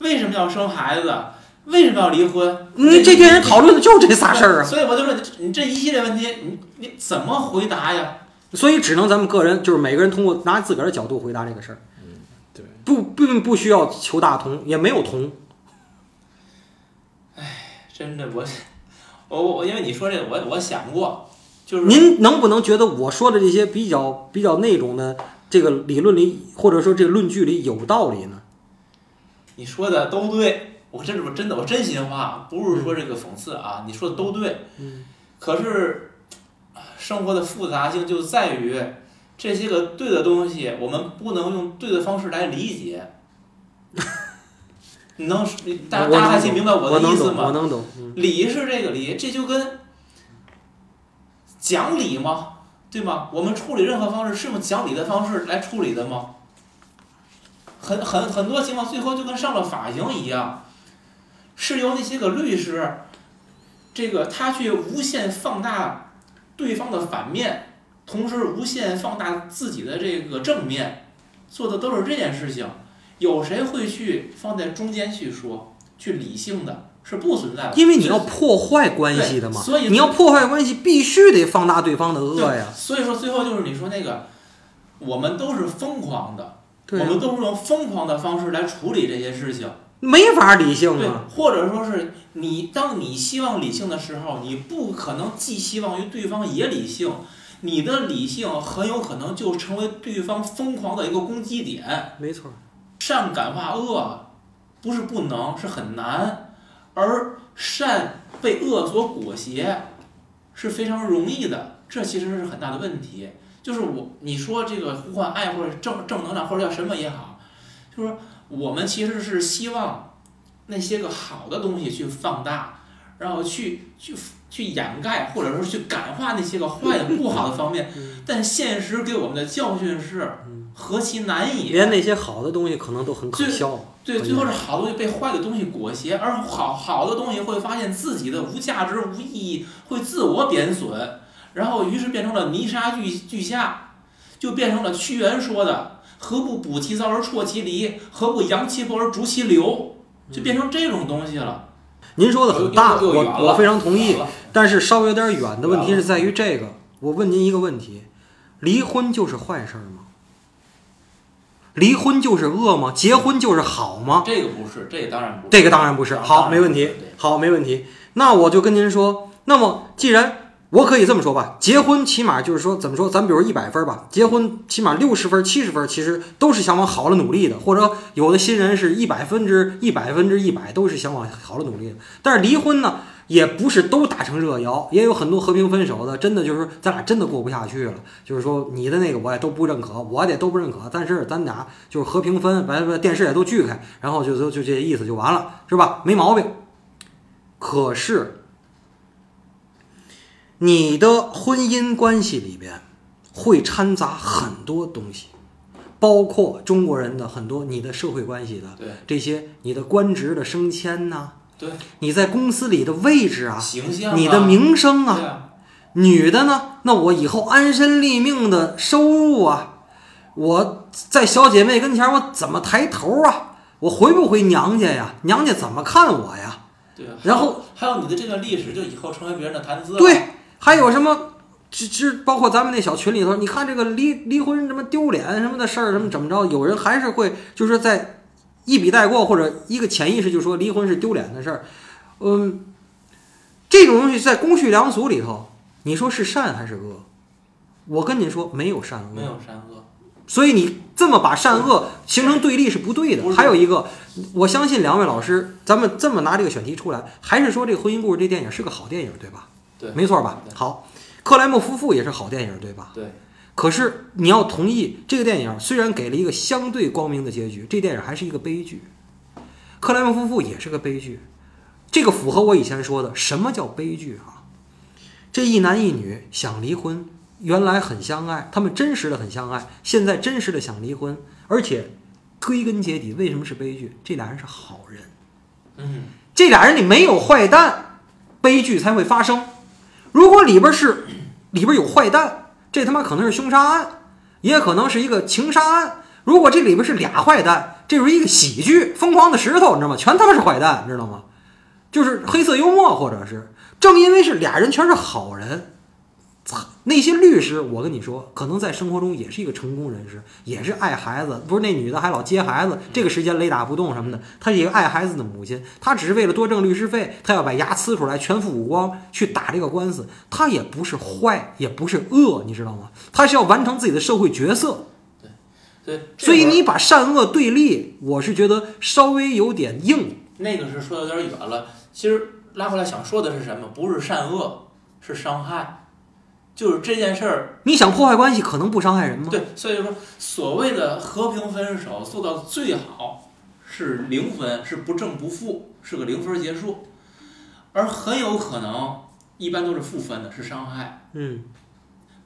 为什么要生孩子，为什么要离婚？
你这电影讨论的就是这仨事儿啊。
所以我就说，你这一系列问题，你你怎么回答呀？
所以只能咱们个人，就是每个人通过拿自个儿的角度回答这个事儿。
对
不并不需要求大同，也没有同。
真的，我我我，因为你说这个，我我想过，就是
您能不能觉得我说的这些比较比较那种的这个理论里，或者说这个论据里有道理呢？
你说的都对，我这是我真的我真心话，不是说这个讽刺啊，你说的都对。
嗯。
可是，生活的复杂性就在于这些个对的东西，我们不能用对的方式来理解。你能你大
我
大家
能
明白我的，意思吗
我？能懂。嗯
理是这个理，这就跟讲理吗，对吗？我们处理任何方式是用讲理的方式来处理的吗？很很很多情况最后就跟上了法庭一样，是由那些个律师，这个他去无限放大对方的反面，同时无限放大自己的这个正面，做的都是这件事情。有谁会去放在中间去说，去理性的，是不存在的。
因为你要破坏关系的嘛，
所以
你要破坏关系，必须得放大对方的恶呀。
所以说最后就是你说那个，我们都是疯狂的，
对啊
我们都是用疯狂的方式来处理这些事情。
没法理性
对
啊。，
或者说是你当你希望理性的时候，你不可能寄希望于对方也理性，你的理性很有可能就成为对方疯狂的一个攻击点。
没错，
善感化恶，不是不能，是很难，而善被恶所裹挟，是非常容易的。这其实是很大的问题。就是我你说这个呼唤爱或者正正能量或者叫什么也好，就是说我们其实是希望那些个好的东西去放大，然后去去去掩盖或者说去感化那些个坏的不好的方面。但现实给我们的教训是何其难也。
连那些好的东西可能都很可笑。
对，最后是好东西被坏的东西裹挟，而好好的东西会发现自己的无价值、无意义，会自我贬损，然后于是变成了泥沙俱俱下，就变成了屈原说的“何不补其糟而辍其离，何不扬其薄而逐其流”，就变成这种东西了。
您说的很大，我我非常同意但是稍微有点远的问题是在于这个，我问您一个问题：离婚就是坏事儿吗？离婚就是恶吗？结婚就是好吗？
这个不是，这个当然不是。
这个当然不是。好，没问题。好，没问题。那我就跟您说，那么既然我可以这么说吧，结婚起码就是说怎么说，咱比如一百分吧，结婚起码六十分、七十分，其实都是想往好了努力的，或者有的新人是一百分之一百分之一百，都是想往好了努力的。但是离婚呢，也不是都打成热窑，也有很多和平分手的，真的就是咱俩真的过不下去了，就是说你的那个我也都不认可，我也都不认可，但是咱俩就是和平分，把把电视也都锯开，然后就就就这意思就完了，是吧？没毛病。可是你的婚姻关系里边会掺杂很多东西，包括中国人的很多你的社会关系的这些，你的官职的升迁呐、
对
你在公司里的位置啊，
形象啊，
你的名声啊，
啊，
女的呢，那我以后安身立命的收入啊，我在小姐妹跟前我怎么抬头啊？我回不回娘家呀？娘家怎么看我呀？
对啊。
然后
还有你的这段历史，就以后成为别人的谈资了。
对，还有什么？这这包括咱们那小群里头，你看这个离离婚什么丢脸什么的事儿，什么怎么着？有人还是会就是在一笔带过，或者一个潜意识就说离婚是丢脸的事儿。嗯，这种东西在公序良俗里头，你说是善还是恶？我跟你说，没有善恶。
没有善恶。
所以你这么把善恶形成对立是不对的。还有一个，我相信两位老师，咱们这么拿这个选题出来，还是说这个《婚姻故事》这电影是个好电影，对吧？
对，
没错吧？好，克莱默夫妇也是好电影，对吧？
对。
可是你要同意，这个电影虽然给了一个相对光明的结局，这电影还是一个悲剧。克莱文夫妇也是个悲剧，这个符合我以前说的什么叫悲剧啊？这一男一女想离婚，原来很相爱，他们真实的很相爱，现在真实的想离婚，而且归根结底为什么是悲剧？这俩人是好人，
嗯，
这俩人里没有坏蛋，悲剧才会发生。如果里边是里边有坏蛋，这他妈可能是凶杀案，也可能是一个情杀案。如果这里边是俩坏蛋，这是一个喜剧，疯狂的石头，你知道吗？全他妈是坏蛋，你知道吗？就是黑色幽默，或者是正因为是俩人全是好人，那些律师，我跟你说，可能在生活中也是一个成功人士，也是爱孩子。不是那女的还老接孩子，这个时间雷打不动什么的，她是一个爱孩子的母亲，她只是为了多挣律师费，她要把牙呲出来，全副武装去打这个官司。她也不是坏，也不是恶，你知道吗？她是要完成自己的社会角色。
对，这
所以你把善恶对立，我是觉得稍微有点硬。
那个是说的有点远了。其实拉回来想说的是什么？不是善恶，是伤害。就是这件事儿，
你想破坏关系，可能不伤害人吗？
对，所以说所谓的和平分手做到最好是零分，是不正不负，是个零分结束，而很有可能一般都是负分的，是伤害。
嗯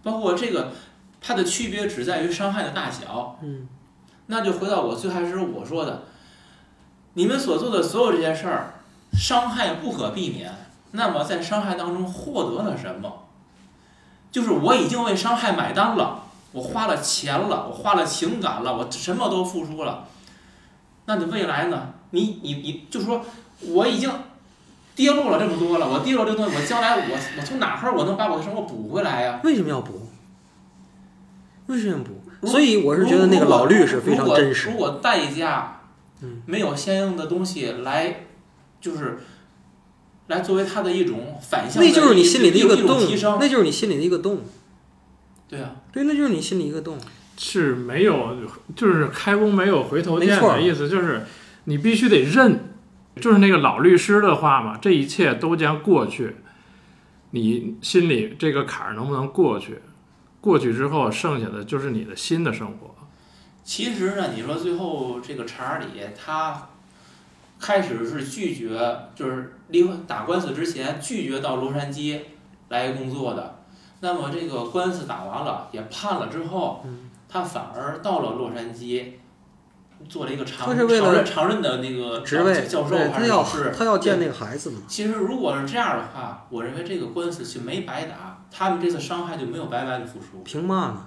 包括这个，它的区别只在于伤害的大小。
嗯
那就回到我最开始我说的，你们所做的所有这些事儿，伤害不可避免。那么在伤害当中获得了什么？就是我已经为伤害买单了，我花了钱了，我花了情感了，我什么都付出了。那你未来呢？你你你就说我已经跌落了这么多了，我跌落这个东西，我将来我我从哪块儿我能把我的生活补回来呀？
为什么要补？为什么要补？所以我是觉得那个老律师非常真实
如。果如果代价
嗯
没有相应的东西来，就是来作为他的一种反向
那就是你心里的一个洞，。那就是你心里的一个洞。
对啊，
对，那就是你心里一个洞。
是没有，就是开弓没有回头箭
没错
的意思，就是你必须得认，就是那个老律师的话嘛，这一切都将过去，你心里这个坎儿能不能过去？过去之后，剩下的就是你的新的生活。
其实呢，你说最后这个查理他开始是拒绝，就是离婚打官司之前拒绝到洛杉矶来工作的。那么这个官司打完了，也判了之后，
嗯
他反而到了洛杉矶，做了一个常常任常任的那个
职位，
教授还
对他要
是老师。
他要见那个孩子嘛。
其实如果是这样的话，我认为这个官司就没白打，他们这次伤害就没有白白的付出。
凭嘛呢？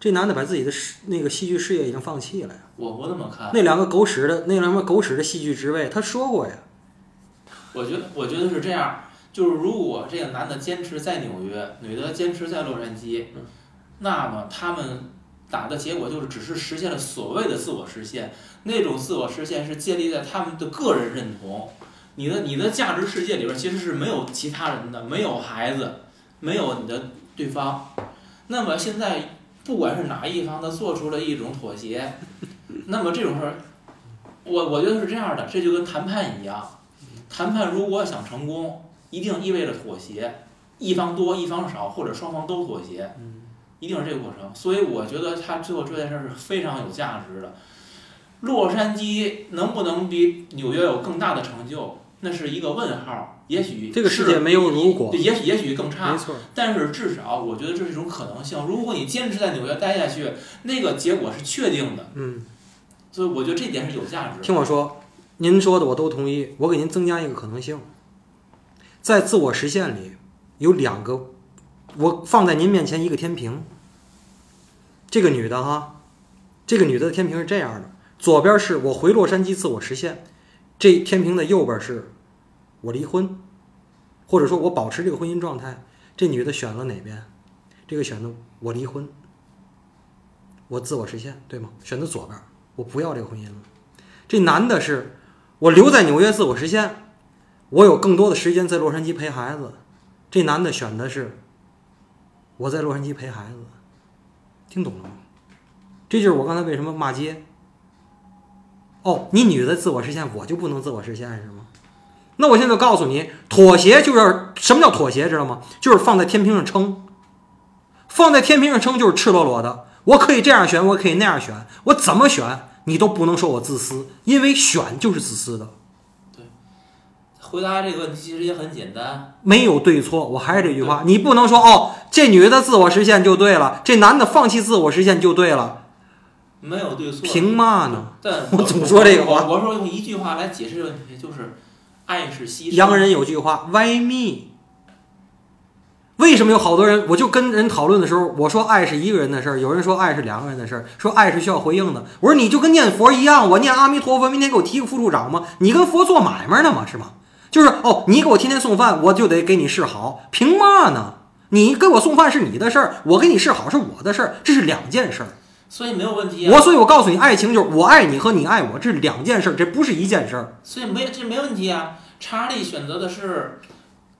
这男的把自己的事那个戏剧事业已经放弃了呀。
我不那么看，
那两个狗屎的那两个狗屎的戏剧职位，他说过呀。
我觉得我觉得是这样，就是如果这个男的坚持在纽约，女的坚持在洛杉矶，
嗯
那么他们打的结果就是只是实现了所谓的自我实现，那种自我实现是建立在他们的个人认同。你的你的价值世界里边其实是没有其他人的，没有孩子，没有你的对方。那么现在不管是哪一方，他做出了一种妥协，那么这种事儿，我我觉得是这样的，这就跟谈判一样。谈判如果想成功，一定意味着妥协，一方多一方少，或者双方都妥协，一定是这个过程。所以我觉得他最后这件事儿是非常有价值的。洛杉矶能不能比纽约有更大的成就，那是一个问号。也许
这个世界没有如果
也许也许更差
没，错，
但是至少我觉得这是一种可能性。如果你坚持在纽约待下去，那个结果是确定的。
嗯，
所以我觉得这点是有价值的。
听我说，您说的我都同意。我给您增加一个可能性，在自我实现里有两个，我放在您面前一个天平。这个女的哈，这个女的的天平是这样的：左边是我回洛杉矶自我实现，这天平的右边是我离婚，或者说我保持这个婚姻状态。这女的选了哪边？这个选的我离婚，我自我实现，对吗？选择左边，我不要这个婚姻了。这男的是我留在纽约自我实现，我有更多的时间在洛杉矶陪孩子。这男的选的是我在洛杉矶陪孩子，听懂了吗？这就是我刚才为什么骂街。哦，你女的自我实现，我就不能自我实现是吗？那我现在告诉你，妥协就是什么叫妥协，知道吗？就是放在天平上称，放在天平上称就是赤裸裸的。我可以这样选，我可以那样选，我怎么选你都不能说我自私，因为选就是自私的，对
回答这个问题其实也很简单，
没有对错。我还是这句话，你不能说哦，这女的自我实现就对了，这男的放弃自我实现就对了，
没有对错。
凭嘛呢？
但
我总说这个话
我我说用一句话来解释这个问题，就是爱是牺牲。
洋人有句话，Why me？为什么有好多人？我就跟人讨论的时候，我说爱是一个人的事儿，有人说爱是两个人的事儿，说爱是需要回应的。我说你就跟念佛一样，我念阿弥陀佛，明天给我提个副处长吗？你跟佛做买卖呢吗？是吗？就是哦，你给我天天送饭，我就得给你示好，凭嘛呢？你给我送饭是你的事儿，我给你示好是我的事儿，这是两件事儿。
所以没有问题啊。
我所以，我告诉你，爱情就是我爱你和你爱我，这是两件事儿，这不是一件事儿。
所以没这没问题啊。查理选择的是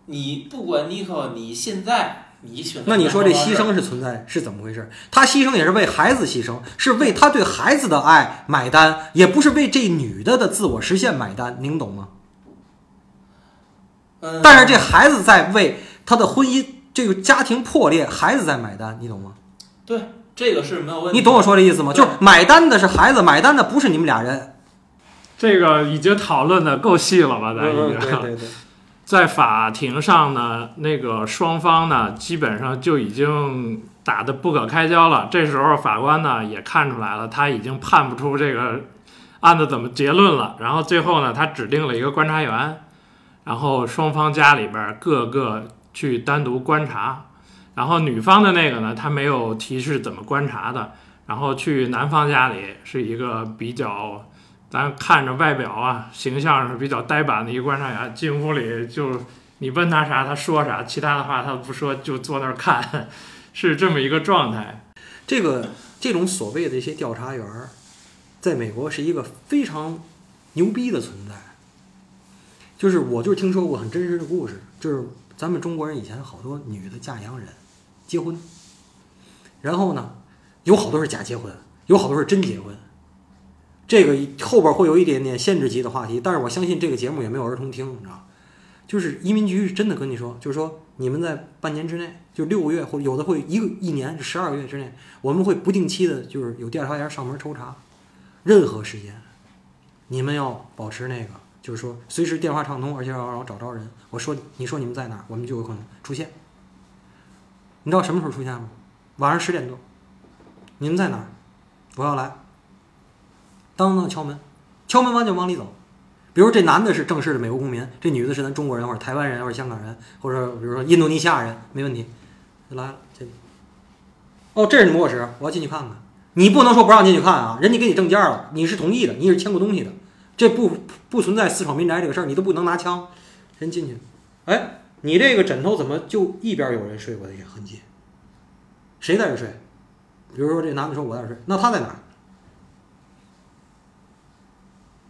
你，不管尼克，你现在你选择。
那你说这牺牲是存在是怎么回事？他牺牲也是为孩子牺牲，是为他对孩子的爱买单，也不是为这女的的自我实现买单，您懂吗？
嗯，
但是这孩子在为他的婚姻这个家庭破裂，孩子在买单，你懂吗？
对这个是没有问题。
你懂我说的意思吗？就是买单的是孩子，买单的不是你们俩人。
这个已经讨论的够细了吧？咱已经。
对对对，
在法庭上呢，那个双方呢，基本上就已经打得不可开交了。这时候法官呢也看出来了，他已经判不出这个案子怎么结论了。然后最后呢，他指定了一个观察员，然后双方家里边各个去单独观察。然后女方的那个呢，他没有提示怎么观察的。然后去男方家里是一个比较。咱看着外表啊，形象是比较呆板的一个观察员，进屋里就你问他啥，他说啥，其他的话他不说，就坐那儿看，是这么一个状态。
这个这种所谓的一些调查员，在美国是一个非常牛逼的存在。就是我就听说过很真实的故事，就是咱们中国人以前好多女的嫁洋人，结婚，然后呢，有好多是假结婚，有好多是真结婚。这个后边会有一点点限制级的话题，但是我相信这个节目也没有儿童听，你知道就是移民局是真的跟你说，就是说你们在半年之内，就六个月或有的会一个一年，十二个月之内，我们会不定期的，就是有调查员上门抽查，任何时间，你们要保持那个，就是说随时电话畅通，而且要让我找着人。我说你说你们在哪儿，我们就有可能出现。你知道什么时候出现吗？晚上十点多，你们在哪儿？我要来。当当敲门，敲门完就往里走。比如这男的是正式的美国公民，这女的是咱中国人或者台湾人或者香港人，或者比如说印度尼西亚人，没问题，来了进。哦，这是你卧室，我要进去看看。你不能说不让进去看啊，人家给你证件了，你是同意的，你是签过东西的，这不不存在私闯民宅这个事儿，你都不能拿枪。人进去，哎，你这个枕头怎么就一边有人睡过的痕迹？谁在这睡？比如说这男的说我在这睡，那他在哪？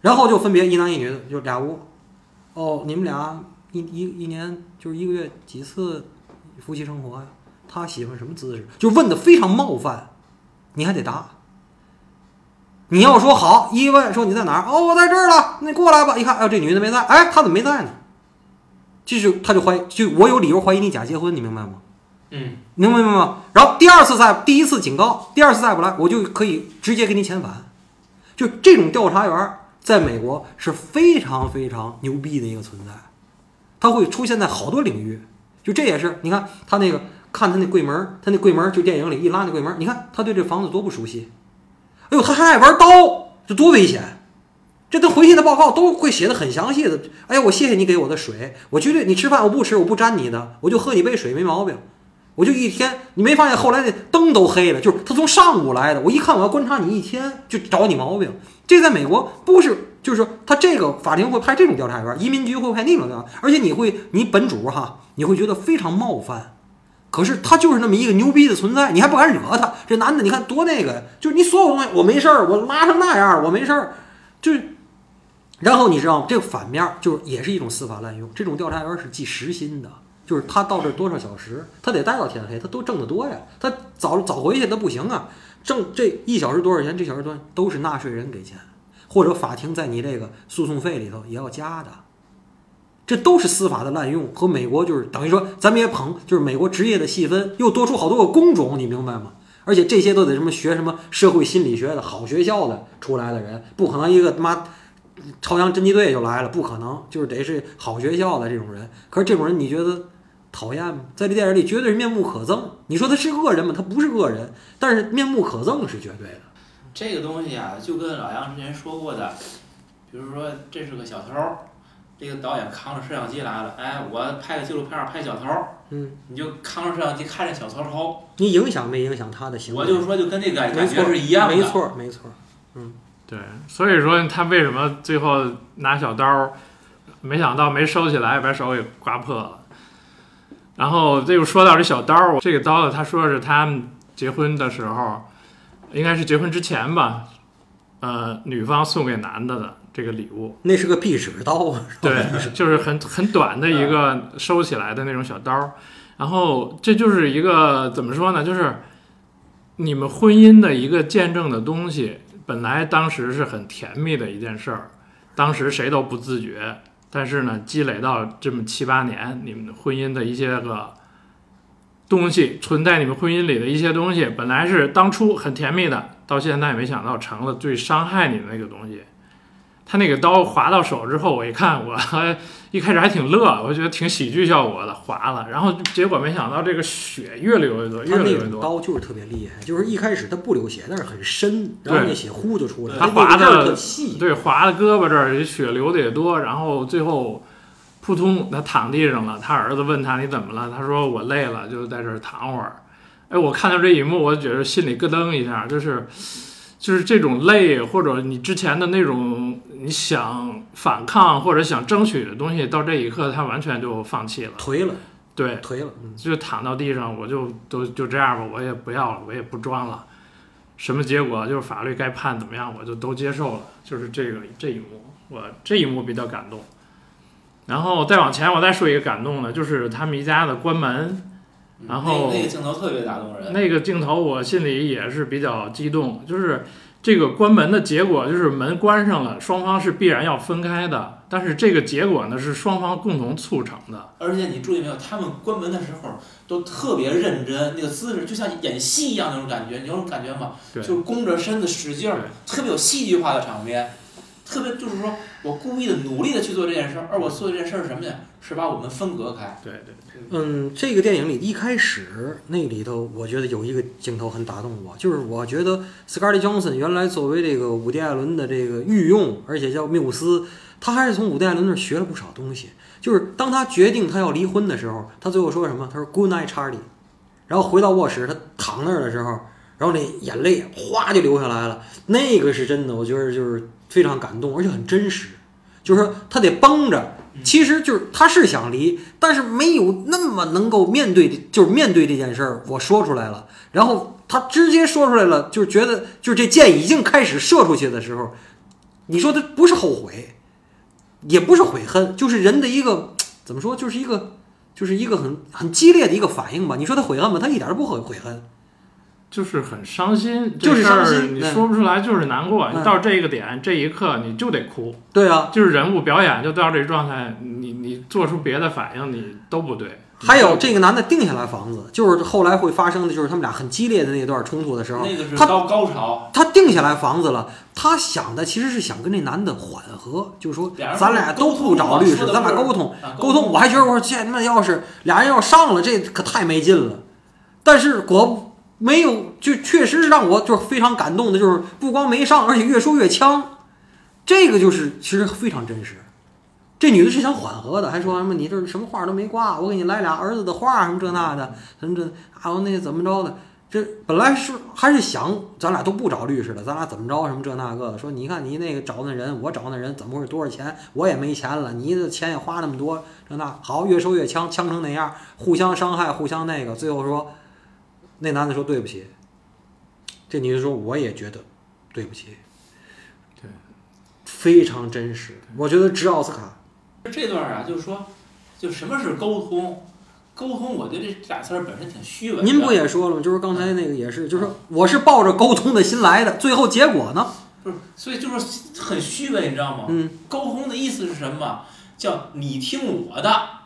然后就分别一男一女，就俩屋。哦，你们俩一一一年就是一个月几次夫妻生活呀？他喜欢什么姿势？就问的非常冒犯，你还得答。你要说好，一问说你在哪？哦，我在这儿了，那你过来吧。一看，哎，这女的没在，哎，他怎么没在呢？就是他就怀疑，就我有理由怀疑你假结婚，你明白吗？
嗯，
明白吗？然后第二次再，第一次警告，第二次再不来，我就可以直接给你遣返。就这种调查员儿。在美国是非常非常牛逼的一个存在，他会出现在好多领域。就这也是，你看他那个，看他那柜门，他那柜门就电影里一拉那柜门，你看他对这房子多不熟悉。哎呦，他还爱玩刀，这多危险！这都回信的报告都会写的很详细的。哎呀，我谢谢你给我的水，我绝对你吃饭我不吃，我不沾你的，我就喝你杯水没毛病。我就一天，你没发现后来那灯都黑了？就是他从上午来的，我一看我要观察你一天，就找你毛病。这在美国不是，就是说他这个法庭会派这种调查员，移民局会派那种调查，而且你会，你本主哈，你会觉得非常冒犯。可是他就是那么一个牛逼的存在，你还不敢惹他。这男的你看多那个，就是你所有东西我没事儿，我拉成那样我没事儿，就是。然后你知道吗？这个反面就是也是一种司法滥用，这种调查员是计时薪的。就是他到这多少小时，他得待到天黑，他都挣得多呀。他早早回去他不行啊，挣这一小时多少钱？这小时多都是纳税人给钱，或者法庭在你这个诉讼费里头也要加的。这都是司法的滥用和美国就是等于说，咱们也捧，就是美国职业的细分又多出好多个工种，你明白吗？而且这些都得什么学什么社会心理学的好学校的出来的人，不可能一个他妈朝阳侦缉队就来了，不可能，就是得是好学校的这种人。可是这种人，你觉得？讨厌吗？在这电影里绝对是面目可憎。你说他是恶人吗？他不是恶人，但是面目可憎是绝对的。
这个东西啊，就跟老杨之前说过的，比如说这是个小偷，这个导演扛着摄像机来了，哎，我拍个纪录片拍小偷，
嗯，
你就扛着摄像机看着小偷偷，
你影响没影响他的行为？
我就说就跟那个感觉是一样的。
没错，没错。嗯，
对，所以说他为什么最后拿小刀，没想到没收起来，把手给刮破了。然后这又说到这小刀儿，这个刀子他说是他们结婚的时候，应该是结婚之前吧，呃，女方送给男的的这个礼物。
那是个壁纸刀啊，
对，就是很很短的一个收起来的那种小刀儿，然后这就是一个怎么说呢？就是你们婚姻的一个见证的东西，本来当时是很甜蜜的一件事儿，当时谁都不自觉，但是呢，积累到这么七八年，你们的婚姻的一些个东西存在你们婚姻里的一些东西，本来是当初很甜蜜的，到现在没想到成了最伤害你的那个东西。他那个刀划到手之后，我一看，我还一开始还挺乐，我觉得挺喜剧效果的，划了，然后结果没想到这个血越流越多，越流越多。
刀就是特别厉害，就是一开始它不流血，但是很深，然后那血呼就出来了，
他划的
特细，
对，划的胳膊这儿血流的也多，然后最后扑通，他躺地上了。他儿子问他你怎么了？他说我累了，就在这儿躺会儿。哎，我看到这一幕，我觉得心里咯噔一下，就是就是这种累，或者你之前的那种你想反抗或者想争取的东西，到这一刻他完全就放弃了。
颓了，
对，
颓了，嗯，
就躺到地上，我就都就这样吧，我也不要了，我也不装了。什么结果就是法律该判怎么样，我就都接受了。就是这个这一幕，我这一幕比较感动。然后再往前，我再说一个感动的，就是他们一家的关门然后
那那个镜头特别打动人，
那个镜头，我心里也是比较激动。就是这个关门的结果，就是门关上了，双方是必然要分开的。但是这个结果呢，是双方共同促成的。
而且你注意没有，他们关门的时候都特别认真，那个姿势就像演戏一样那种感觉，你有种感觉吗？就是弓着身子使劲儿，特别有戏剧化的场面，特别就是说我故意的努力的去做这件事儿，而我做这件事儿是什么呀？是把我们分隔开。
对对对，
嗯，这个电影里一开始那里头，我觉得有一个镜头很打动我，就是我觉得 Scarlett Johansson 原来作为这个伍迪·艾伦的这个御用，而且叫缪斯，他还是从伍迪·艾伦那儿学了不少东西。就是当他决定他要离婚的时候，他最后说什么？他说 “Good night, Charlie”，然后回到卧室，他躺那儿的时候，然后那眼泪哗就流下来了。那个是真的，我觉得就是非常感动，而且很真实。就是说他得绷着，其实就是他是想离，但是没有那么能够面对，就是面对这件事儿，我说出来了，然后他直接说出来了，就是觉得就是这箭已经开始射出去的时候，你说他不是后悔，也不是悔恨，就是人的一个怎么说，就是一个就是一个很很激烈的一个反应吧。你说他悔恨吗？他一点儿都不悔悔恨。
就是很伤心，
就是
你说不出来，就是难过。
嗯
你到这个点，这一刻你就得哭，
对啊，
就是人物表演就到这状态，你你做出别的反应，你都不对。
还有这个男的定下来房子，就是后来会发生的，就是他们俩很激烈的那段冲突的时候，
那个是
他
高高潮，
他定下来房子了，他想的其实是想跟这男的缓和，就是说咱俩都不找律师，咱俩沟通沟通。我还觉得我说这他妈要是俩人要上了，这可太没劲了。但是果没有，就确实让我就是非常感动的，就是不光没上，而且越说越呛。这个就是其实非常真实。这女的是想缓和的，还说什么你这什么话都没挂，我给你来俩儿子的话什么这那的，什么这啊那怎么着的。这本来是还是想咱俩都不找律师了，咱俩怎么着什么这那个的。说你看你那个找那人，我找那人怎么回事？多少钱？我也没钱了，你的钱也花那么多，这那好越收越呛，呛成那样，互相伤害，互相那个。最后说，那男的说对不起，这女的说我也觉得对不起，
对，
非常真实。我觉得值奥斯卡。
这段啊，就是说，就什么是沟通？沟通，我觉得这俩词儿本身挺虚伪。
您不也说了吗？就是刚才那个也是，就是说我是抱着沟通的心来的，最后结果呢？
不是？所以就是很虚伪，你知道吗？
嗯，
沟通的意思是什么？叫你听我的。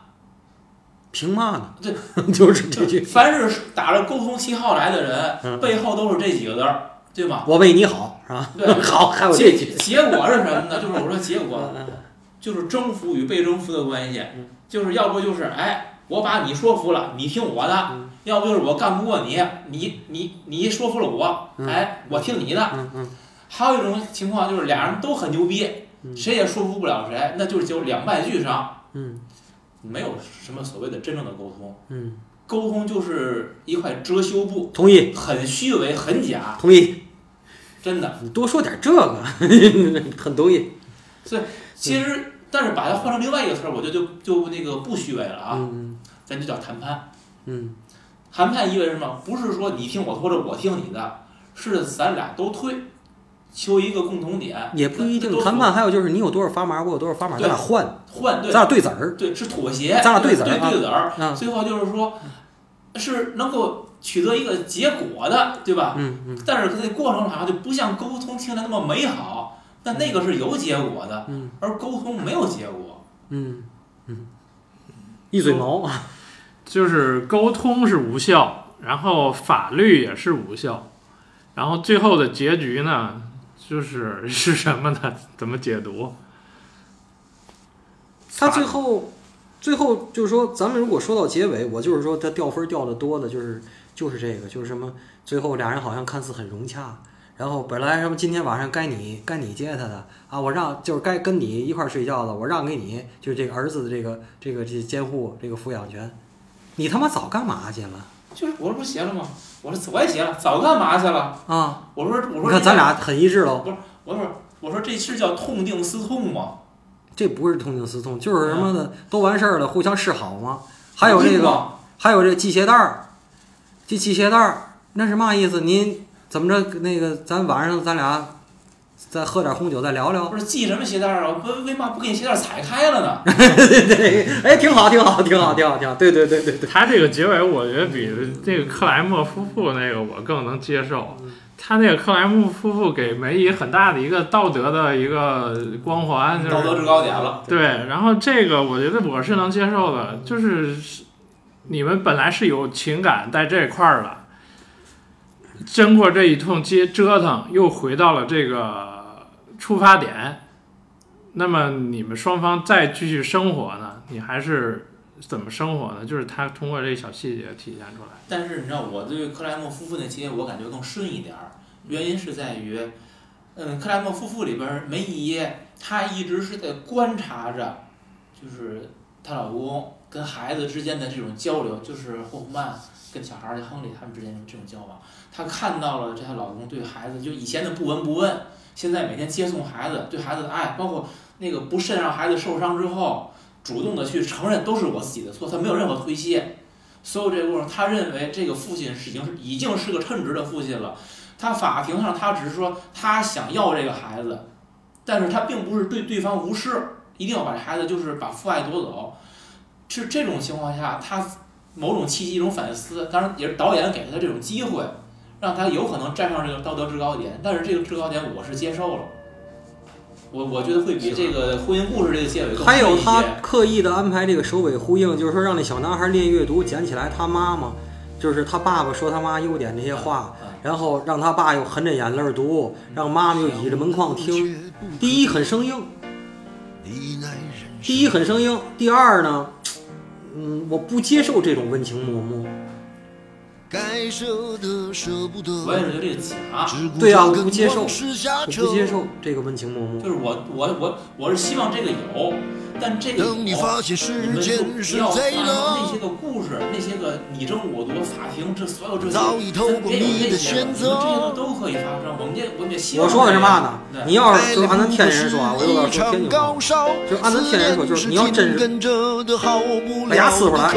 凭嘛呢？
对，
就是这句。
凡是打着沟通旗号来的人，
嗯
背后都是这几个字儿，对吗？
我为你好，是吧？
对
好，还有这
结
句。
结果是什么呢？就是我说结果
嗯
就是征服与被征服的关系
嗯，
就是要不就是哎，我把你说服了，你听我的
嗯；
要不就是我干不过你，你你你说服了我，
嗯
哎，我听你的。
嗯嗯
还有一种情况就是俩人都很牛逼，
嗯
谁也说服不了谁，那就是就两败俱伤，
嗯
没有什么所谓的真正的沟通。
嗯，
沟通就是一块遮羞布，
同意
很虚伪，很假，
同意。
真的。
你多说点这个，很同意。
所以其实，但是把它换成另外一个词儿，我觉得就就那个不虚伪了啊，
嗯
咱就叫谈判。
嗯
谈判意味着什么？不是说你听我的或者我听你的，是咱俩都退，求一个共同点。
也不一定。谈判还有就是你有多少砝码，我有多少砝码，咱俩换，
换对
咱俩对子儿。
对是妥协，
咱俩对
对
子儿对
对子儿，
啊
最后就是说，是能够取得一个结果的，对吧？
嗯嗯
但是这过程好像就不像沟通听来那么美好，但那个是有结果的，
嗯
而沟通没有结果。
嗯嗯，一嘴毛。
就是沟通是无效，然后法律也是无效，然后最后的结局呢，就是 是什么呢？怎么解读？
他最后，最后就是说，咱们如果说到结尾，我就是说他掉分掉的多的，就是就是这个，就是什么，最后俩人好像看似很融洽，然后本来什么今天晚上该你该你接他的啊，我让就是该跟你一块睡觉的，我让给你，就是这个儿子的这个这个这监护这个抚养权，你他妈早干嘛去了
就是我这不是写了吗？我说我也写了，早干嘛去了？
啊？
我说我说
你
说
看咱俩很一致喽，
我说我说这是叫痛定思痛吗？
这不是痛定思痛，就是什么的都完事儿了，互相示好吗。还有这个。
个
还有这系鞋带儿，这系鞋带儿那是嘛意思？您怎么着？那个咱晚上咱俩再喝点红酒，再聊聊。
不是系什么鞋带儿啊？为为嘛不给你鞋带儿踩开了呢？
对对，哎，挺好，挺好，挺好，挺好，挺好。对对对对对。
他这个结尾，我觉得比这个克莱默夫妇那个我更能接受。他那个克莱默夫妇给梅姨很大的一个道德的一个光环，就是
道德制高点了。
对，然后这个我觉得我是能接受的，就是你们本来是有情感在这块儿了，经过这一通接折腾，又回到了这个出发点，那么你们双方再继续生活呢？你还是怎么生活呢？就是他通过这小细节体现出来。
但是你知道，我对克莱默夫妇那情节我感觉更顺一点儿，原因是在于，嗯，克莱默夫妇里边梅姨她一直是在观察着，就是她老公跟孩子之间的这种交流，就是霍夫曼跟小孩儿亨利他们之间的这种交往，她看到了这她老公对孩子就以前的不闻不问，现在每天接送孩子，对孩子的爱，包括那个不慎让孩子受伤之后，主动的去承认都是我自己的错，他没有任何推卸。所有这个过程，他认为这个父亲是已经是已经是个称职的父亲了。他法庭上，他只是说他想要这个孩子，但是他并不是对对方无视，一定要把这孩子就是把父爱夺走。是这种情况下，他某种契机、一种反思，当然也是导演给他这种机会，让他有可能站上这个道德制高点。但是这个制高点我是接受了，我我觉得会比这个婚姻故事这个结尾更
还有他刻意的安排这个首尾呼应，就是说让那小男孩练阅读，捡起来他妈妈，就是他爸爸说他妈优点这些话，
嗯
然后让他爸又含着眼泪儿读，让妈妈又倚着门框听。第一很生硬，第一很生硬，第二呢，嗯，我不接受这种温情脉脉。
该舍的舍不得，
我也是觉得这个假。
只顾
对啊我不接受我不接受这个温情脉脉。
就是我我我我是希望这个有，但这个
你发现时
你们就
间是贼
发那些个故事，那些个你争我夺，法庭这所有这些，
早已透过
别有
你选择
你们这些都都可以发生。我们也我们也希望
我说的是嘛呢？你要是就按咱天津人说啊，我有点
一
说天津话就按咱天津人说就是你要真是
跟着的好不
把牙呲出来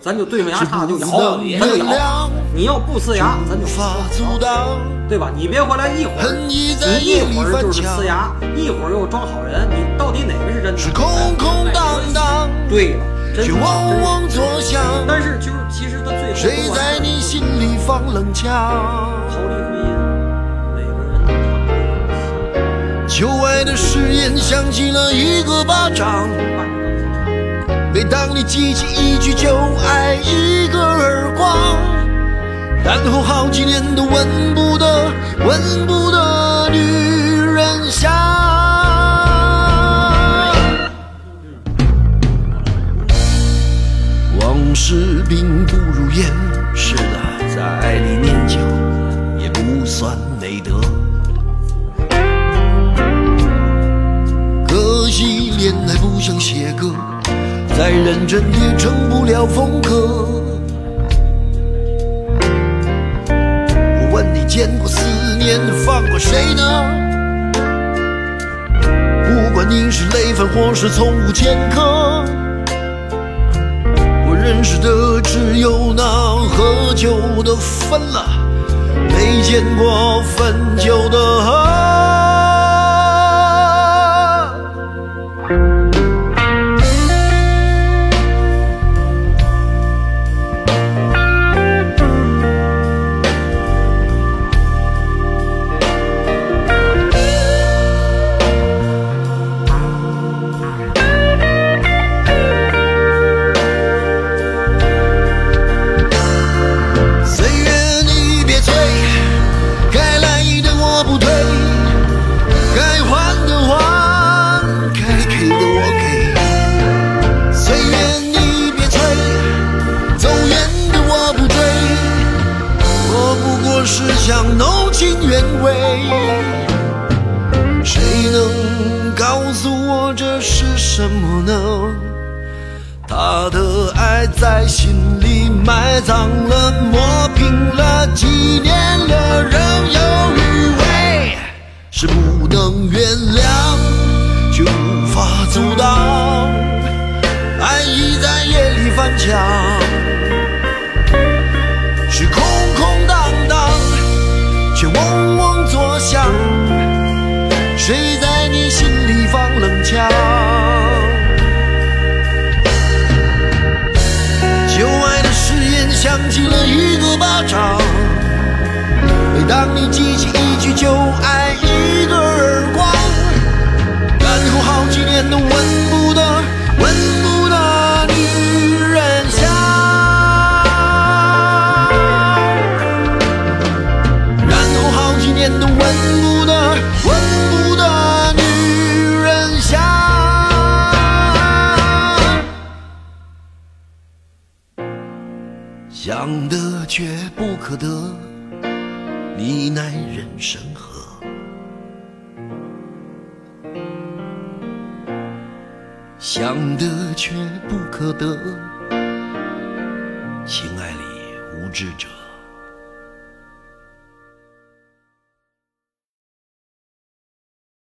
咱就对上牙叉就咬，
是
咱就咬。你要不呲牙，咱就
无法阻挡，
对吧？你别回来一会儿，你一会儿就是呲，牙，一会儿又装好人，你到底哪个是真的？
是空空荡荡，
对了，真
却
是
往往作响。
但是就是其实他最后
谁在你心里放冷枪？
逃离婚姻，每个人都有
旧爱的誓言响起了一个巴掌。每当你记起一句就爱，一个耳光，然后好几年都闻不得、闻不得女人香。往事并不如烟，是的，在爱里念旧也不算美德。可惜恋爱不像写歌，再认真也成不了风格。见过思念放过谁呢？不管你是累犯或是从无前科我认识的只有那喝酒的分了没见过分酒的合